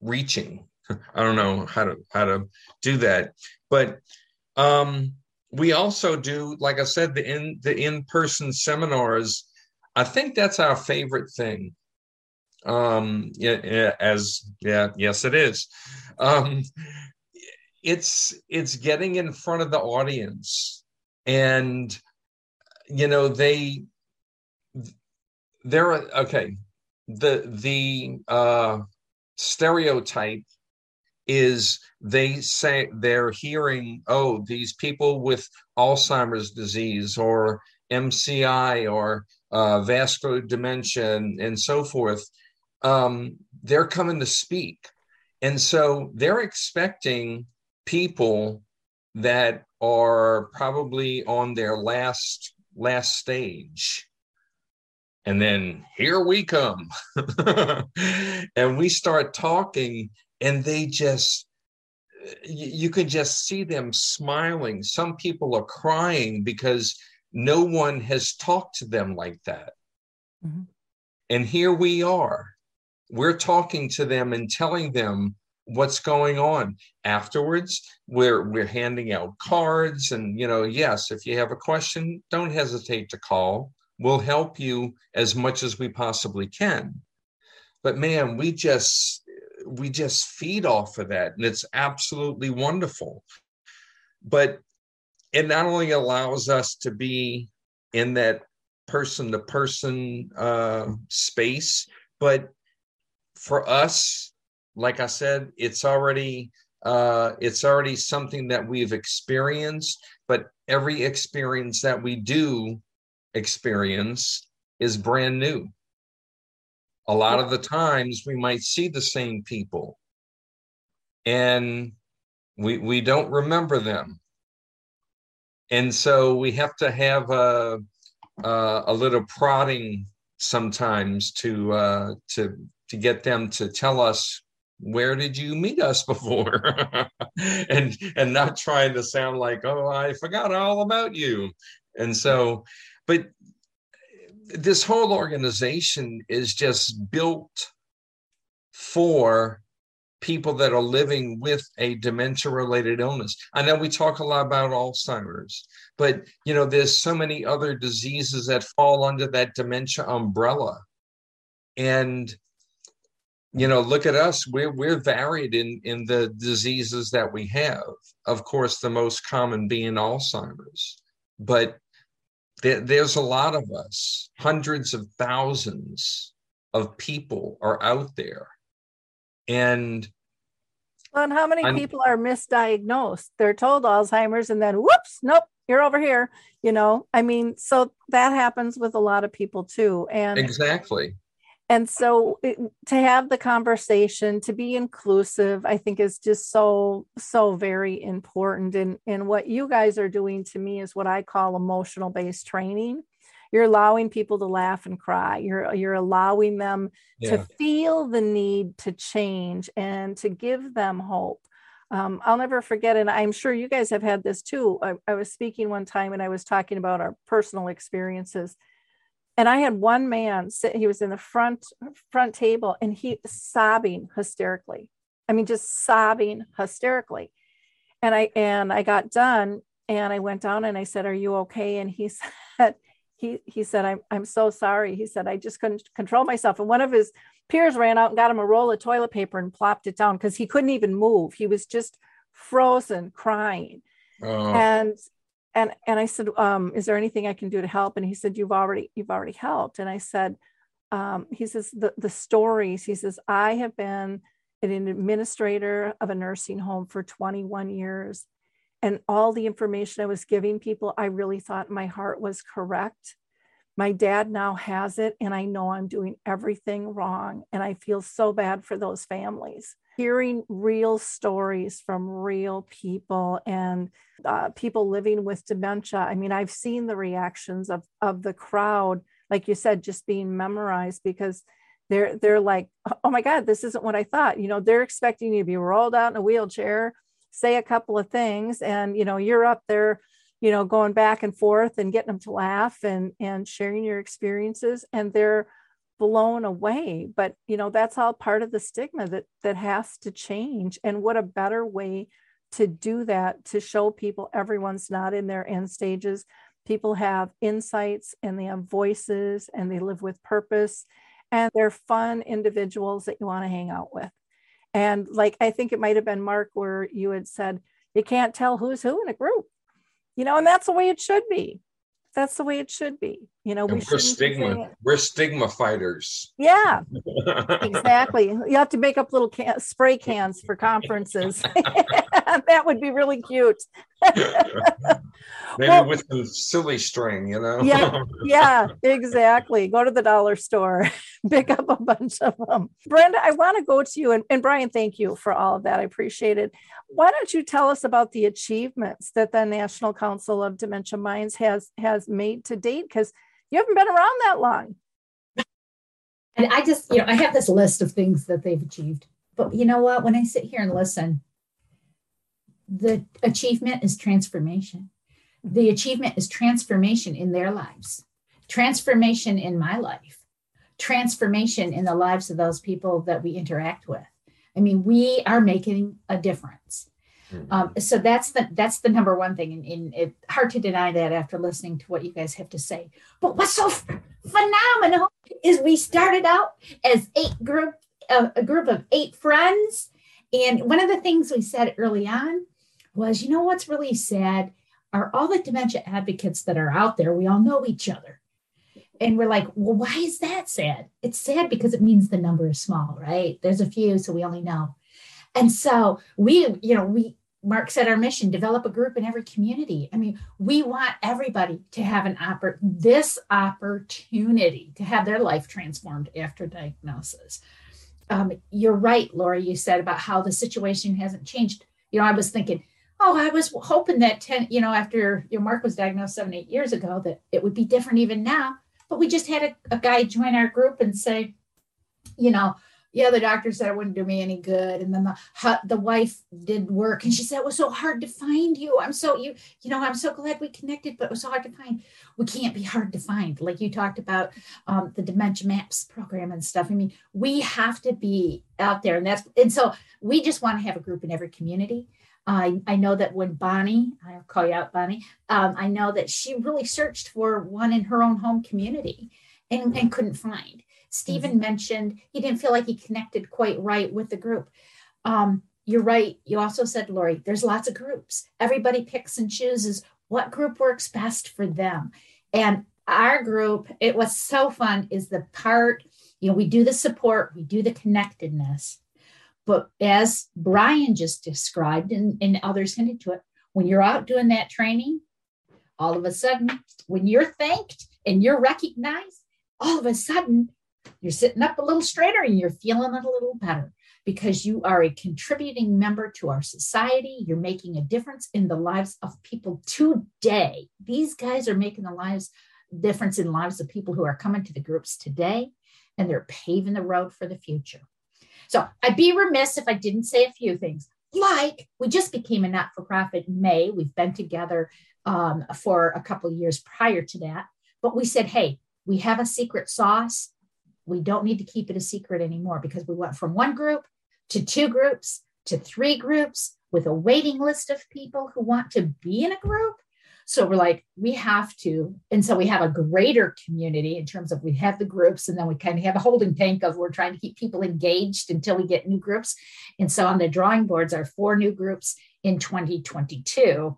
reaching. *laughs* I don't know how to how to do that. But um we also do like i said the in the in-person seminars I think that's our favorite thing. Um, yeah, as yeah, yes, it is. Um, it's it's getting in front of the audience, and you know they they're okay. The the uh, stereotype is they say they're hearing oh these people with alzheimer's disease or mci or uh, vascular dementia, and, and so forth, um, they're coming to speak. And so they're expecting people that are probably on their last last stage and then here we come *laughs* and we start talking and they just you can just see them smiling some people are crying because no one has talked to them like that. Mm-hmm. And here we are. We're talking to them and telling them what's going on. Afterwards, we're we're handing out cards and you know, yes, if you have a question, don't hesitate to call. We'll help you as much as we possibly can. But man, we just we just feed off of that and it's absolutely wonderful. But it not only allows us to be in that person to person space, but for us, like I said, it's already uh, it's already something that we've experienced. But every experience that we do experience is brand new. A lot of the times we might see the same people, and we we don't remember them. And so we have to have a a, a little prodding sometimes to uh, to to get them to tell us where did you meet us before? *laughs* And and not trying to sound like oh i forgot all about you. And so but this whole organization is just built for people that are living with a dementia related illness. I know we talk a lot about Alzheimer's, but you know there's so many other diseases that fall under that dementia umbrella. And you know, look at us, we're we're varied in in the diseases that we have. Of course, the most common being Alzheimer's. But there, there's a lot of us, hundreds of thousands of people are out there and and how many I'm, people are misdiagnosed? They're told Alzheimer's and then whoops, nope, you're over here. You know, I mean, so that happens with a lot of people too. And exactly. And so it, to have the conversation, to be inclusive, I think is just so, so very important. And, and what you guys are doing to me is what I call emotional based training you're allowing people to laugh and cry you're you're allowing them yeah. to feel the need to change and to give them hope um, I'll never forget, and I'm sure you guys have had this too. I, I, was speaking one time and I was talking about our personal experiences. And I had one man sit, he was in the front front table and he sobbing hysterically. I mean, just sobbing hysterically. And I and I got done and I went down and I said, Are you okay? And he *laughs* said, he he said i'm i'm so sorry he said i just couldn't control myself and one of his peers ran out and got him a roll of toilet paper and plopped it down because he couldn't even move he was just frozen crying oh. and and and i said um, is there anything i can do to help and he said you've already you've already helped and i said um, he says the the stories he says i have been an administrator of a nursing home for 21 years and all the information I was giving people, I really thought my heart was correct. My dad now has it, and I know I'm doing everything wrong. And I feel so bad for those families. Hearing real stories from real people and uh, people living with dementia. I mean, I've seen the reactions of, of the crowd, like you said, just being memorized because they're they're like, oh my God, this isn't what I thought. You know, they're expecting you to be rolled out in a wheelchair say a couple of things and you know you're up there you know going back and forth and getting them to laugh and and sharing your experiences and they're blown away but you know that's all part of the stigma that that has to change and what a better way to do that to show people everyone's not in their end stages people have insights and they have voices and they live with purpose and they're fun individuals that you want to hang out with and like I think it might have been Mark where you had said you can't tell who's who in a group, you know, and that's the way it should be. That's the way it should be. You know, we are stigma. We're stigma fighters. Yeah, *laughs* exactly. You have to make up little can- spray cans for conferences. *laughs* *laughs* that would be really cute. *laughs* Maybe well, with some silly string, you know? yeah, *laughs* yeah, exactly. Go to the dollar store, pick up a bunch of them. Brenda, I want to go to you. And, and Brian, thank you for all of that. I appreciate it. Why don't you tell us about the achievements that the National Council of Dementia Minds has has made to date? Because you haven't been around that long. And I just, you know, I have this list of things that they've achieved. But you know what? When I sit here and listen, the achievement is transformation. The achievement is transformation in their lives, transformation in my life, transformation in the lives of those people that we interact with. I mean, we are making a difference. Mm-hmm. Um, so that's the that's the number one thing, and, and it's hard to deny that after listening to what you guys have to say. But what's so f- phenomenal is we started out as eight group a, a group of eight friends, and one of the things we said early on was, you know, what's really sad are all the dementia advocates that are out there. We all know each other. And we're like, well, why is that sad? It's sad because it means the number is small, right? There's a few, so we only know. And so we, you know, we Mark said our mission develop a group in every community. I mean, we want everybody to have an oppor- this opportunity to have their life transformed after diagnosis. Um, you're right, Lori, you said about how the situation hasn't changed. You know, I was thinking, oh, I was hoping that 10, you know, after your Mark was diagnosed seven, eight years ago, that it would be different even now. But we just had a, a guy join our group and say, you know, yeah, the doctor said it wouldn't do me any good. And then the the wife did work, and she said it was so hard to find you. I'm so you you know I'm so glad we connected, but it was so hard to find. We can't be hard to find, like you talked about um, the Dementia Maps program and stuff. I mean, we have to be out there, and that's and so we just want to have a group in every community. I, I know that when Bonnie, I'll call you out, Bonnie, um, I know that she really searched for one in her own home community and, and couldn't find. Steven mm-hmm. mentioned he didn't feel like he connected quite right with the group. Um, you're right. You also said, Lori, there's lots of groups. Everybody picks and chooses what group works best for them. And our group, it was so fun, is the part, you know, we do the support, we do the connectedness. But as Brian just described and, and others hinted to it, when you're out doing that training, all of a sudden, when you're thanked and you're recognized, all of a sudden you're sitting up a little straighter and you're feeling it a little better because you are a contributing member to our society. You're making a difference in the lives of people today. These guys are making the lives difference in lives of people who are coming to the groups today, and they're paving the road for the future. So I'd be remiss if I didn't say a few things. Like we just became a not-for-profit in May. We've been together um, for a couple of years prior to that, but we said, hey, we have a secret sauce we don't need to keep it a secret anymore because we went from one group to two groups to three groups with a waiting list of people who want to be in a group. So we're like, we have to. And so we have a greater community in terms of we have the groups, and then we kind of have a holding tank of we're trying to keep people engaged until we get new groups. And so on the drawing boards are four new groups in 2022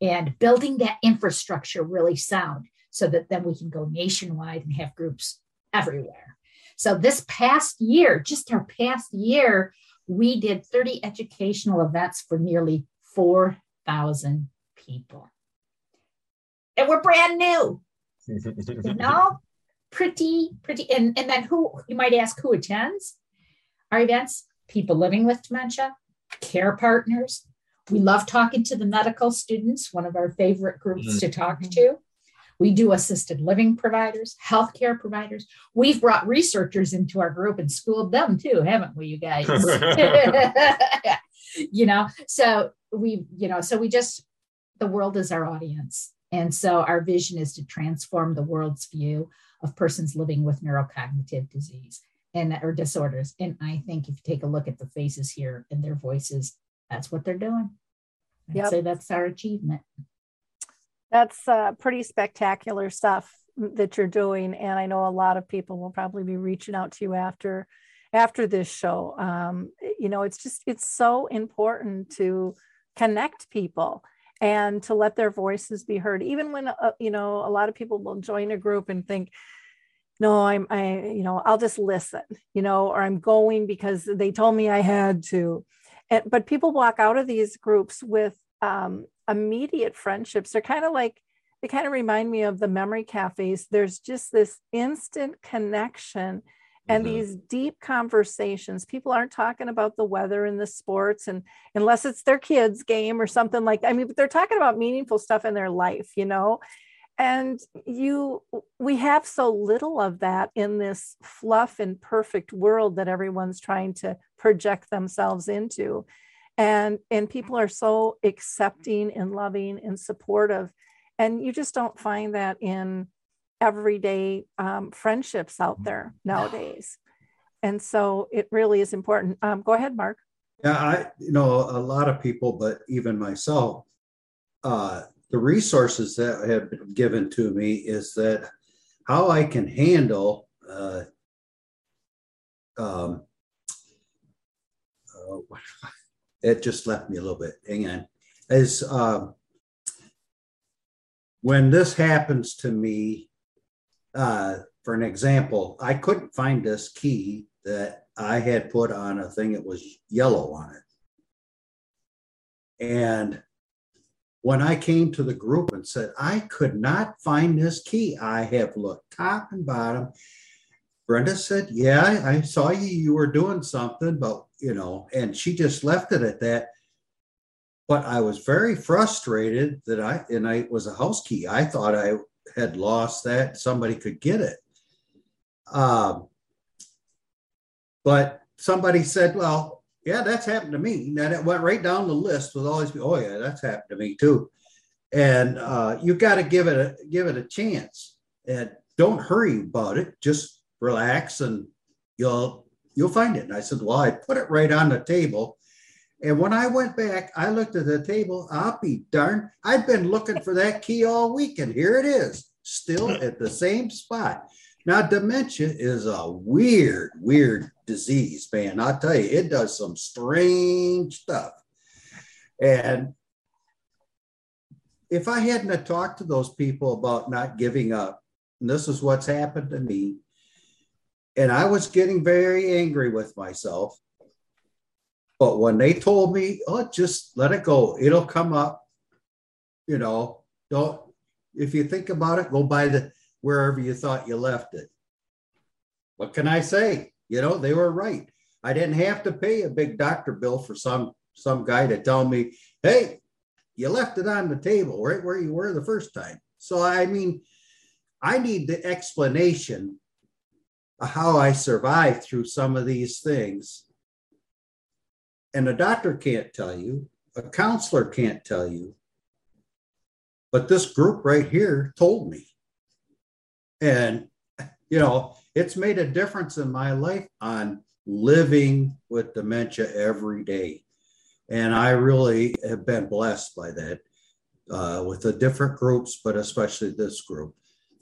and building that infrastructure really sound so that then we can go nationwide and have groups everywhere. So this past year, just our past year, we did 30 educational events for nearly 4,000 people. And we're brand new. *laughs* you know, pretty, pretty. And, and then who, you might ask, who attends our events? People living with dementia, care partners. We love talking to the medical students, one of our favorite groups mm-hmm. to talk to. We do assisted living providers, healthcare providers. We've brought researchers into our group and schooled them too, haven't we, you guys? *laughs* *laughs* you know, so we, you know, so we just, the world is our audience. And so our vision is to transform the world's view of persons living with neurocognitive disease and or disorders. And I think if you take a look at the faces here and their voices, that's what they're doing. I'd yep. say that's our achievement that's uh, pretty spectacular stuff that you're doing and i know a lot of people will probably be reaching out to you after after this show um, you know it's just it's so important to connect people and to let their voices be heard even when uh, you know a lot of people will join a group and think no i'm i you know i'll just listen you know or i'm going because they told me i had to and, but people walk out of these groups with um, immediate friendships. They're kind of like, they kind of remind me of the memory cafes. There's just this instant connection and mm-hmm. these deep conversations. People aren't talking about the weather and the sports, and unless it's their kids' game or something like that. I mean, but they're talking about meaningful stuff in their life, you know. And you, we have so little of that in this fluff and perfect world that everyone's trying to project themselves into and and people are so accepting and loving and supportive and you just don't find that in everyday um, friendships out there nowadays. And so it really is important. Um, go ahead mark. Yeah i you know a lot of people but even myself uh, the resources that have been given to me is that how i can handle uh, um, uh, it just left me a little bit. Hang on. Is um, when this happens to me, uh, for an example, I couldn't find this key that I had put on a thing that was yellow on it. And when I came to the group and said, I could not find this key, I have looked top and bottom. Brenda said, Yeah, I saw you, you were doing something, but you know, and she just left it at that. but I was very frustrated that I and I was a house key. I thought I had lost that. Somebody could get it. Um, but somebody said, "Well, yeah, that's happened to me." And it went right down the list with all these. Oh yeah, that's happened to me too. And uh, you got to give it a give it a chance, and don't hurry about it. Just relax, and you'll you'll find it. And I said, "Well, I put it right on the table." And when I went back, I looked at the table. I'll be darned. I've been looking for that key all week, and here it is, still at the same spot. Now, dementia is a weird, weird disease, man. I'll tell you, it does some strange stuff. And if I hadn't have talked to those people about not giving up, and this is what's happened to me, and I was getting very angry with myself but when they told me, oh, just let it go, it'll come up. You know, don't, if you think about it, go by the wherever you thought you left it. What can I say? You know, they were right. I didn't have to pay a big doctor bill for some some guy to tell me, hey, you left it on the table right where you were the first time. So I mean, I need the explanation of how I survived through some of these things and a doctor can't tell you, a counselor can't tell you. But this group right here told me. And, you know, it's made a difference in my life on living with dementia every day. And I really have been blessed by that uh, with the different groups, but especially this group.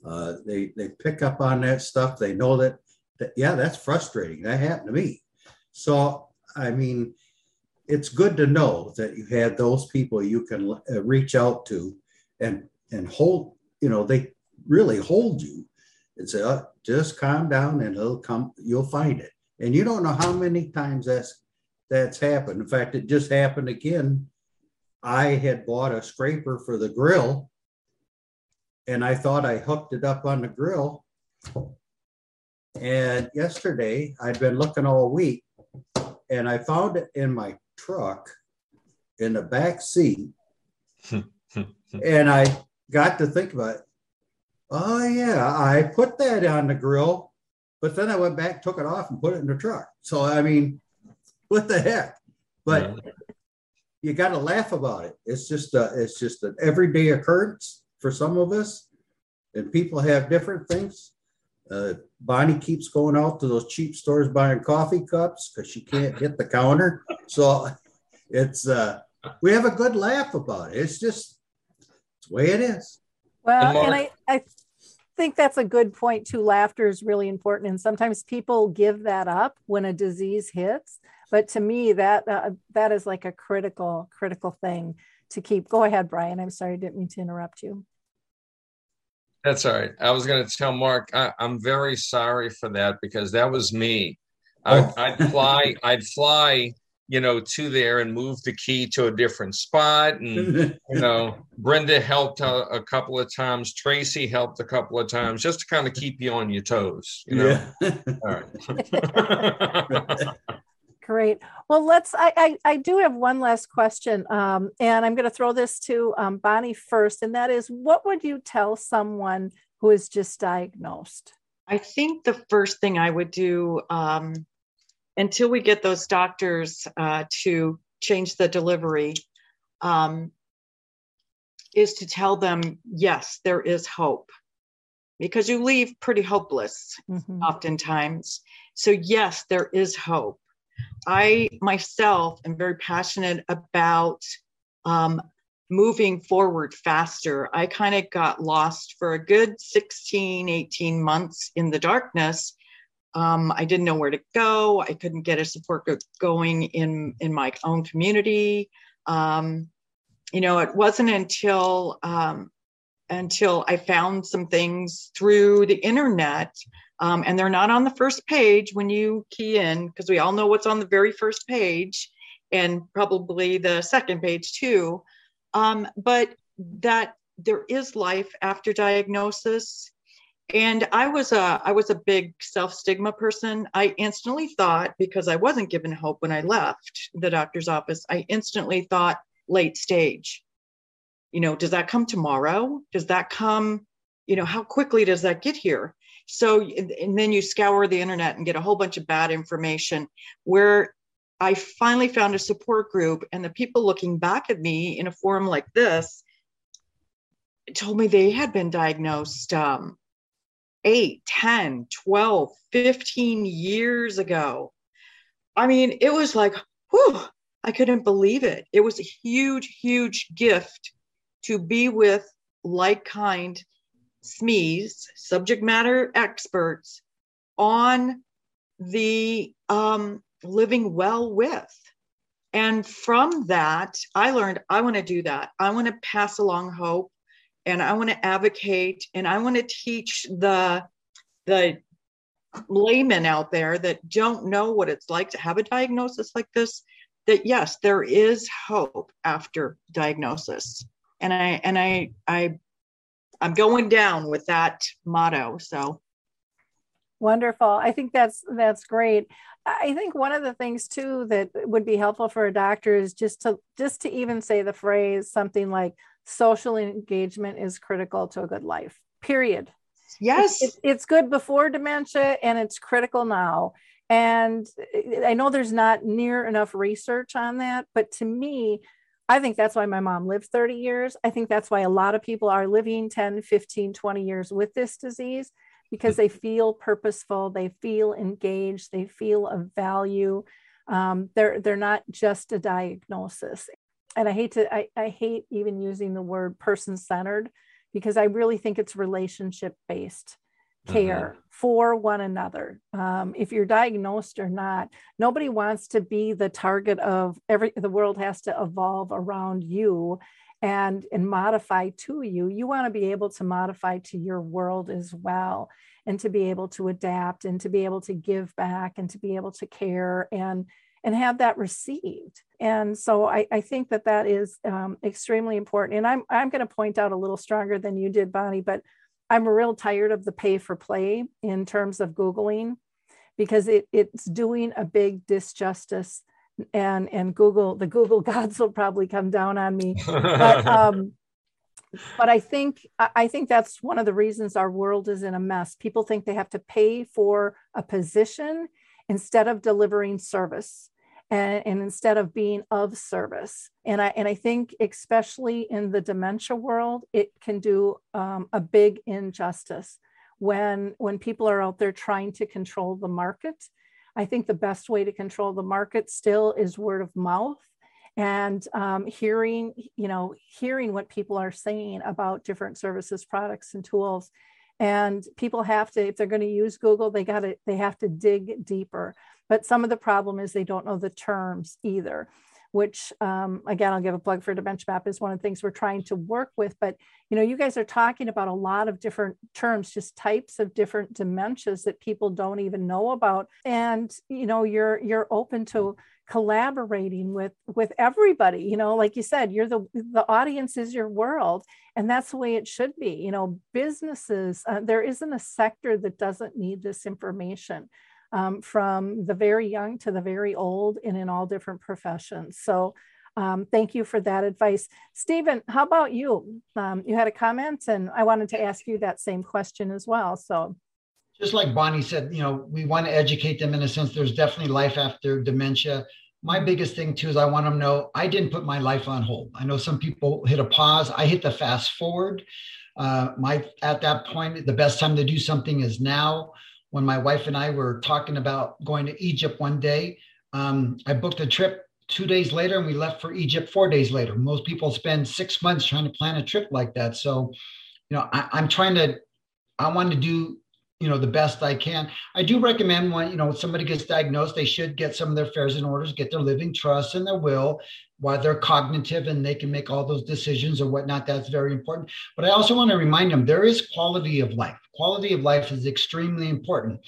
Uh, they, they pick up on that stuff. They know that, that, yeah, that's frustrating. That happened to me. So, I mean, it's good to know that you had those people you can uh, reach out to and and hold you know they really hold you. And say oh, just calm down and it'll come you'll find it. And you don't know how many times that's that's happened. In fact it just happened again. I had bought a scraper for the grill and i thought i hooked it up on the grill. And yesterday i'd been looking all week and i found it in my truck in the back seat. *laughs* and I got to think about it. Oh, yeah, I put that on the grill, but then I went back, took it off, and put it in the truck. So, I mean, *laughs* what the heck? But yeah. you got to laugh about it. It's just a, it's just an everyday occurrence for some of us, and people have different things. Uh, Bonnie keeps going out to those cheap stores buying coffee cups because she can't hit the counter. So it's uh, we have a good laugh about it. It's just it's the way it is. Well, and, and I, I think that's a good point too. Laughter is really important, and sometimes people give that up when a disease hits. But to me, that uh, that is like a critical critical thing to keep. Go ahead, Brian. I'm sorry, I didn't mean to interrupt you. That's all right. I was going to tell Mark, I, am very sorry for that because that was me. I'd, oh. I'd fly, I'd fly, you know, to there and move the key to a different spot. And, *laughs* you know, Brenda helped a, a, couple of times. Tracy helped a couple of times just to kind of keep you on your toes, you know? Yeah. all right. *laughs* *laughs* Great. Well, let's. I, I, I do have one last question, um, and I'm going to throw this to um, Bonnie first, and that is, what would you tell someone who is just diagnosed? I think the first thing I would do, um, until we get those doctors uh, to change the delivery, um, is to tell them, yes, there is hope, because you leave pretty hopeless mm-hmm. oftentimes. So yes, there is hope I myself am very passionate about um, moving forward faster. I kind of got lost for a good 16, 18 months in the darkness. Um, I didn't know where to go. I couldn't get a support group going in, in my own community. Um, you know, it wasn't until um, until I found some things through the internet um, and they're not on the first page when you key in, because we all know what's on the very first page and probably the second page too. Um, but that there is life after diagnosis. And I was a I was a big self stigma person. I instantly thought because I wasn't given hope when I left the doctor's office. I instantly thought late stage. You know, does that come tomorrow? Does that come, you know, how quickly does that get here? So, and then you scour the internet and get a whole bunch of bad information where I finally found a support group, and the people looking back at me in a forum like this told me they had been diagnosed um, 8, 10, 12, 15 years ago. I mean, it was like, whew, I couldn't believe it. It was a huge, huge gift to be with like kind SMEs, subject matter experts on the um, living well with. And from that, I learned I want to do that. I want to pass along hope and I want to advocate and I want to teach the the laymen out there that don't know what it's like to have a diagnosis like this that yes there is hope after diagnosis and i and i i i'm going down with that motto so. Wonderful. I think that's that's great. I think one of the things too that would be helpful for a doctor is just to just to even say the phrase something like social engagement is critical to a good life period. Yes. It's, it's good before dementia and it's critical now. And i know there's not near enough research on that but to me i think that's why my mom lived 30 years. I think that's why a lot of people are living 10 15 20 years with this disease because they feel purposeful they feel engaged they feel of value. Um, they're they're not just a diagnosis. And I hate to, I, I hate even using the word person centered because I really think it's relationship based care mm-hmm. for one another. Um, if you're diagnosed or not, nobody wants to be the target of every, the world has to evolve around you and, and modify to you. You want to be able to modify to your world as well and to be able to adapt and to be able to give back and to be able to care and and have that received. And so I, I think that that is um, extremely important. And I'm, I'm going to point out a little stronger than you did, Bonnie, but I'm real tired of the pay for play in terms of Googling because it, it's doing a big disjustice and and Google the Google *laughs* gods will probably come down on me. But *laughs* um, but I think I think that's one of the reasons our world is in a mess. People think they have to pay for a position instead of delivering service and, and instead of being of service. And I, and I think, especially in the dementia world, it can do um, a big injustice when, when people are out there trying to control the market. I think the best way to control the market still is word of mouth and um, hearing you know hearing what people are saying about different services products and tools and people have to if they're going to use google they got to they have to dig deeper but some of the problem is they don't know the terms either, which um, again, I'll give a plug for Dementia Map is one of the things we're trying to work with. But you know, you guys are talking about a lot of different terms, just types of different dementias that people don't even know about. And you know, you're you're open to collaborating with with everybody you know like you said you're the the audience is your world and that's the way it should be you know businesses uh, there isn't a sector that doesn't need this information um, from the very young to the very old and in all different professions. So um, thank you for that advice. Steven, how about you? Um, you had a comment and I wanted to ask you that same question as well. So just like Bonnie said, you know, we want to educate them in a sense. There's definitely life after dementia. My biggest thing too is I want them to know I didn't put my life on hold. I know some people hit a pause. I hit the fast forward. Uh, my at that point, the best time to do something is now when my wife and I were talking about going to Egypt one day. Um, I booked a trip two days later and we left for Egypt four days later. Most people spend six months trying to plan a trip like that. So, you know, I, I'm trying to, I want to do you know the best i can. I do recommend when you know somebody gets diagnosed they should get some of their affairs and orders get their living trust and their will while they're cognitive and they can make all those decisions or whatnot that's very important. But i also want to remind them there is quality of life. Quality of life is extremely important.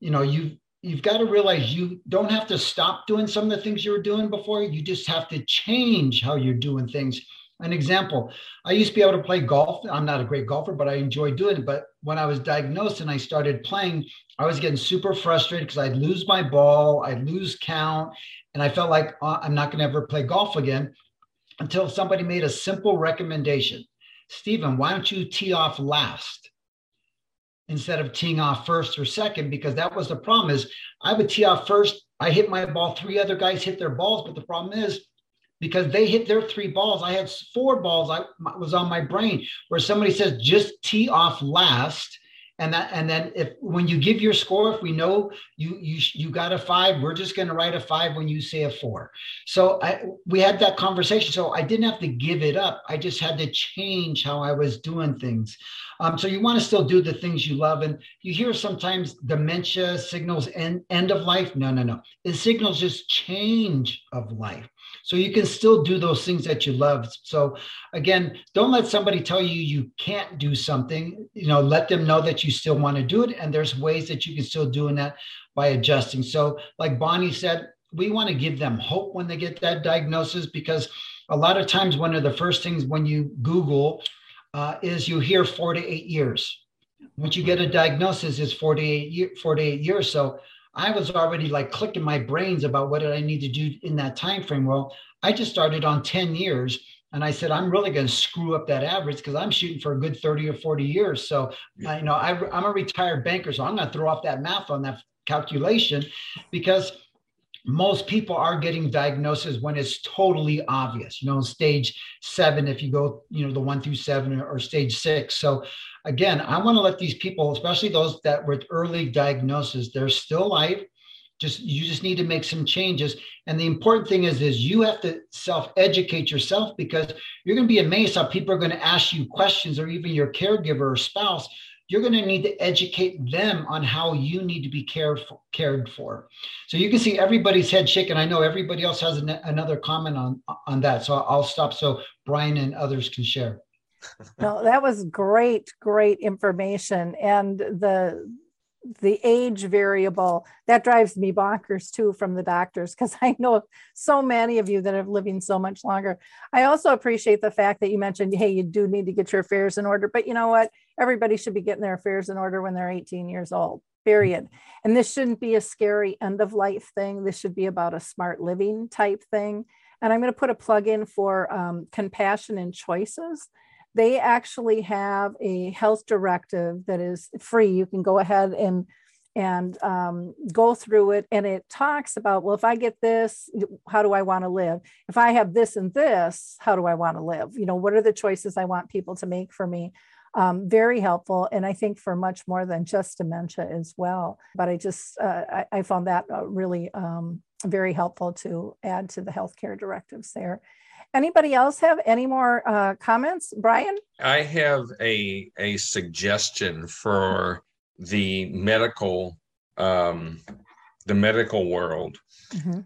You know you you've got to realize you don't have to stop doing some of the things you were doing before. You just have to change how you're doing things an example i used to be able to play golf i'm not a great golfer but i enjoy doing it but when i was diagnosed and i started playing i was getting super frustrated because i'd lose my ball i'd lose count and i felt like oh, i'm not going to ever play golf again until somebody made a simple recommendation. Steven, why don't you tee off last instead of teeing off first or second? Because that was the problem is I would tee off first. I hit my ball. Three other guys hit their balls. But the problem is because they hit their three balls, I had four balls. I was on my brain where somebody says just tee off last. And that and then if when you give your score if we know you you you got a five we're just going to write a five when you say a four. So i we had that conversation. So i didn't have to give it up. I just had to change how i was doing things. Um, so you want to still do the things you love. And you hear sometimes dementia signals end, end of life. No no no. It signals just change of life so you can still do those things that you love. So again, don't let somebody tell you you can't do something. You know, let them know that you still want to do it. And there's ways that you can still do in that by adjusting. So like Bonnie said, we want to give them hope when they get that diagnosis because a lot of times one of the first things when you Google uh, is you hear four to eight years. Once you get a diagnosis, it's 48, year, 48 years. So I was already like clicking my brains about what did I need to do in that time frame. Well, I just started on 10 years and I said, I'm really going to screw up that average because I'm shooting for a good 30 or 40 years. So, yeah. you know, I, I'm a retired banker, so I'm going to throw off that math on that calculation because most people are getting diagnoses when it's totally obvious you know stage seven if you go you know the one through seven or stage six so again, I want to let these people, especially those that with early diagnosis, they're still alive. Just you just need to make some changes. And the important thing is, is you have to self-educate yourself because you're going to be amazed how people are going to ask you questions, or even your caregiver or spouse. You're going to need to educate them on how you need to be cared for, cared for. So you can see everybody's head shaking. I know everybody else has an, another comment on on that. So I'll stop so Brian and others can share no, that was great, great information. And the the age variable that drives me bonkers too from the doctors because *laughs* I know so many of you that are living so much longer. I also appreciate the fact that you mentioned, hey, you do need to get your affairs in order, but you know what? Everybody should be getting their affairs in order when they're 18 years old. Period. And this shouldn't be a scary end of life thing. This should be about a smart living type thing. And I'm going to put a plug in for um, compassion and choices they actually have a health directive that is free. You can go ahead and and um, go through it, and it talks about well, if I get this, how do I want to live? If I have this and this, how do I want to live? You know, what are the choices I want people to make for me? Um, very helpful, and I think for much more than just dementia as well. But I just uh, I, I, found that uh, really um, very helpful to add to the healthcare directives there. Anybody else have any more uh, comments? Brian? I have a, a suggestion for the medical um, the medical world. Mm-hmm.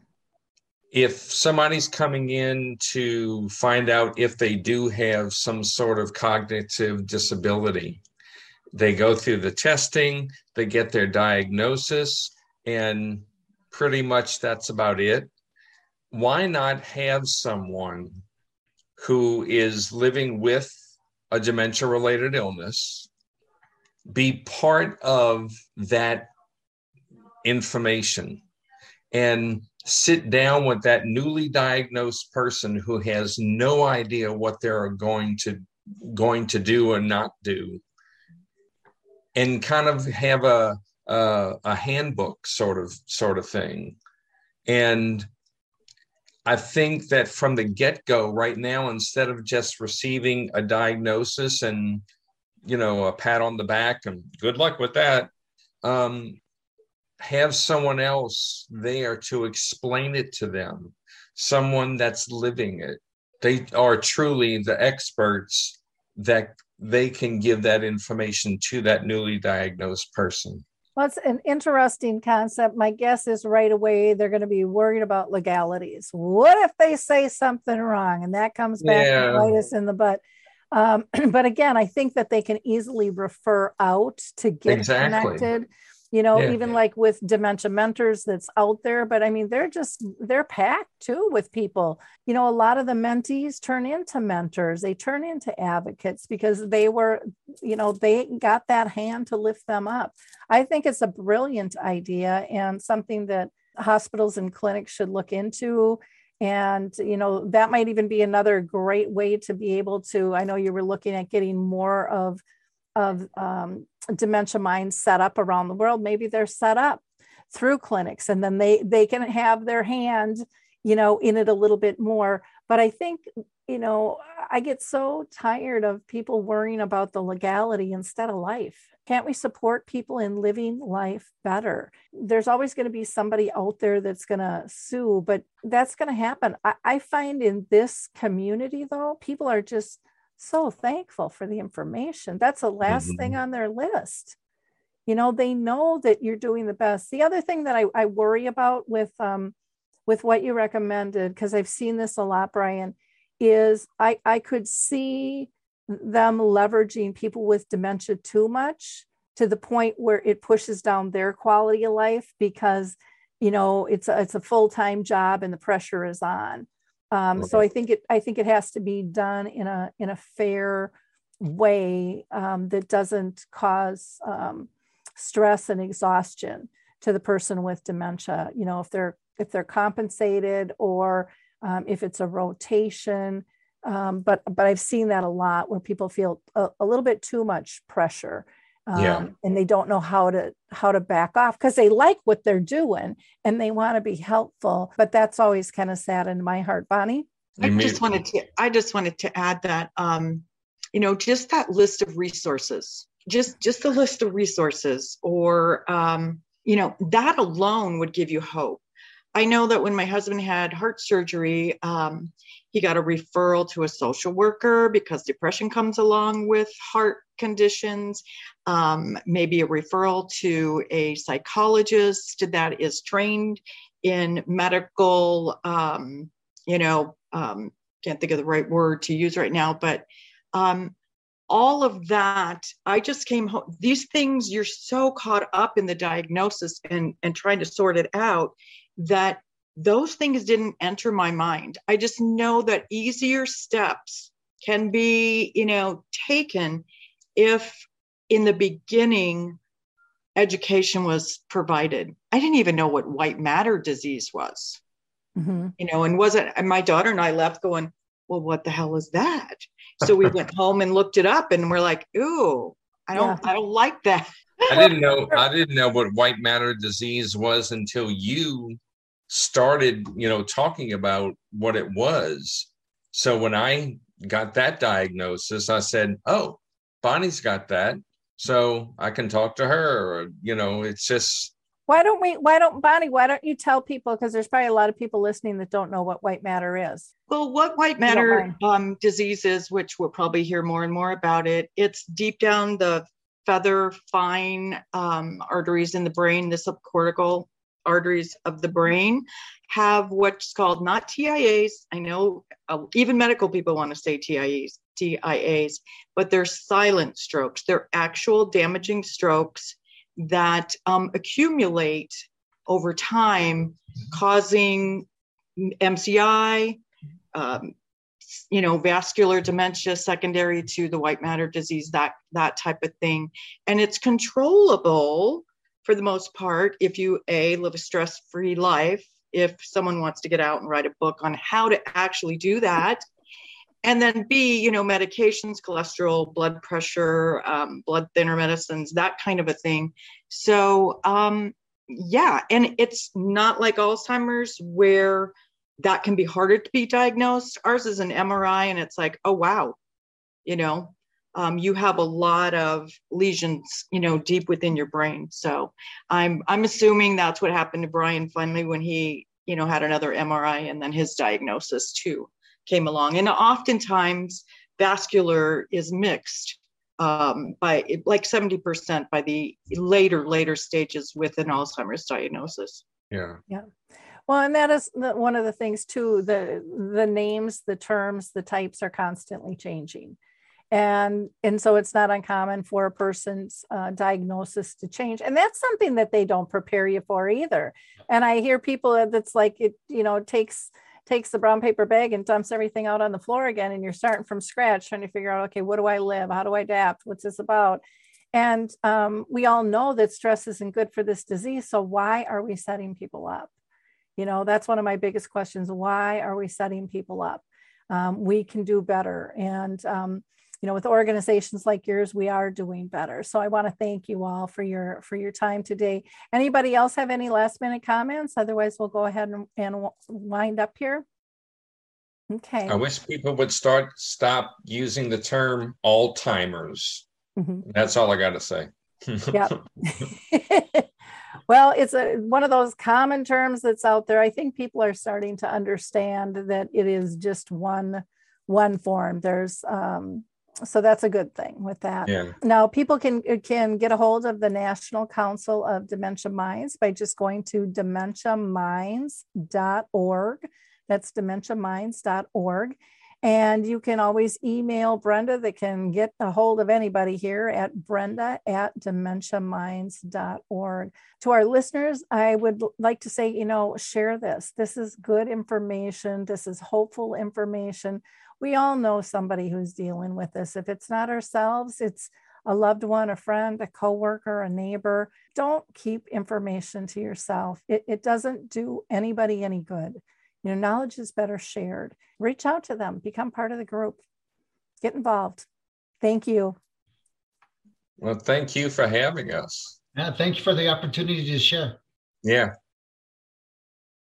If somebody's coming in to find out if they do have some sort of cognitive disability, they go through the testing, they get their diagnosis, and pretty much that's about it. Why not have someone who is living with a dementia related illness be part of that information? And sit down with that newly diagnosed person who has no idea what they're going to going to do or not do and kind of have a a, a handbook sort of sort of thing. And I think that from the get go, right now, instead of just receiving a diagnosis and, you know, a pat on the back and good luck with that, um, have someone else there to explain it to them, someone that's living it. They are truly the experts that they can give that information to that newly diagnosed person. Well, it's an interesting concept. My guess is right away they're going to be worried about legalities. What if they say something wrong and that comes back yeah. and bite us in the butt? Um, *clears throat* but again, I think that they can easily refer out to get exactly. connected you know yeah. even like with dementia mentors that's out there but i mean they're just they're packed too with people. You know a lot of the mentees turn into mentors. They turn into advocates because they were you know they got that hand to lift them up. I think it's a brilliant idea and something that hospitals and clinics should look into. And you know that might even be another great way to be able to i know you were looking at getting more of of um, dementia minds set up around the world maybe they're set up through clinics and then they they can have their hand you know in it a little bit more but i think you know i get so tired of people worrying about the legality instead of life can't we support people in living life better? There's always going to be somebody out there that's going to sue, but that's going to happen. I, I find in this community, though, people are just so thankful for the information. That's the last mm-hmm. thing on their list. You know, they know that you're doing the best. The other thing that I, I worry about with um, with what you recommended, because I've seen this a lot, Brian, is I, I could see them leveraging people with dementia too much to the point where it pushes down their quality of life because you know it's a, it's a full-time job and the pressure is on um, so i think it i think it has to be done in a in a fair way um, that doesn't cause um, stress and exhaustion to the person with dementia. You know if they're if they're compensated or um, if it's a rotation um, but but I've seen that a lot where people feel a, a little bit too much pressure, um, yeah. and they don't know how to how to back off because they like what they're doing and they want to be helpful. But that's always kind of sad in my heart, Bonnie. I just wanted to I just wanted to add that um, you know just that list of resources, just just the list of resources, or um, you know that alone would give you hope. I know that when my husband had heart surgery, um, he got a referral to a social worker because depression comes along with heart conditions. Um, maybe a referral to a psychologist that is trained in medical, um, you know, um, can't think of the right word to use right now, but um, all of that i just came home these things you're so caught up in the diagnosis and and trying to sort it out that those things didn't enter my mind. I just know that easier steps can be, you know, taken if in the beginning education was provided. I didn't even know what white matter disease was. Mm-hmm. You know, and wasn't and my daughter and I left going, well, what the hell is that? So we went *laughs* home and looked it up and we're like, ooh, I don't yeah. I don't like that. I didn't know I didn't know what white matter disease was until you started, you know, talking about what it was. So when I got that diagnosis, I said, "Oh, Bonnie's got that." So I can talk to her, or, you know, it's just why don't we why don't bonnie why don't you tell people because there's probably a lot of people listening that don't know what white matter is. Well what white matter um, disease is which we'll probably hear more and more about it it's deep down the feather fine um, arteries in the brain the subcortical arteries of the brain have what's called not TIAs. I know uh, even medical people want to say TIAs, TIAs, but they're silent strokes. They're actual damaging strokes that um, accumulate over time, causing MCI, um, you know, vascular dementia secondary to the white matter disease, that that type of thing, and it's controllable for the most part, if you A, live a stress free life, if someone wants to get out and write a book on how to actually do that, and then B, you know, medications, cholesterol, blood pressure, um, blood thinner medicines, that kind of a thing. So, um, yeah, and it's not like Alzheimer's where that can be harder to be diagnosed. Ours is an MRI, and it's like, oh, wow, you know, um, you have a lot of lesions, you know, deep within your brain. So I'm I'm assuming that's what happened to Brian finally when he, you know, had another MRI and then his diagnosis too came along. And oftentimes vascular is mixed um, by like 70% by the later later stages with an Alzheimer's diagnosis. Yeah. Yeah. Well, and that is the, one of the things too. The the names, the terms, the types are constantly changing and and so it's not uncommon for a person's uh, diagnosis to change and that's something that they don't prepare you for either and i hear people that's like it you know takes takes the brown paper bag and dumps everything out on the floor again and you're starting from scratch trying to figure out okay what do i live how do i adapt what's this about and um, we all know that stress isn't good for this disease so why are we setting people up You know, that's one of my biggest questions. Why are we setting people up? Um, we can do better. And, um, you know, with organizations like yours, we are doing better. So I want to thank you all for your for your time today. Anybody else have any last minute comments? Otherwise, we'll go ahead and, and wind up here. Okay. I wish people would start stop using the term Alzheimer's. Mm-hmm. That's all I got to say. yep. *laughs* *laughs* well, it's a, one of those common terms that's out there. I think people are starting to understand that it is just one one form. There's um, so that's a good thing with that. Yeah. Now people can uh, can get a hold of the National Council of Dementia Minds by just going to dementiaminds.org. That's dementiaminds.org. And you can always email Brenda that can get a hold of anybody here at brenda at dementiaminds.org. To our listeners, I would like to say, you know, share this. This is good information. This is hopeful information. We all know somebody who's dealing with this. If it's not ourselves, it's a loved one, a friend, a coworker, a neighbor. Don't keep information to yourself. It, it doesn't do anybody any good. You know, knowledge is better shared. Reach out to them, become part of the group, get involved. Thank you. Well, thank you for having us. Yeah, thank you for the opportunity to share. Yeah.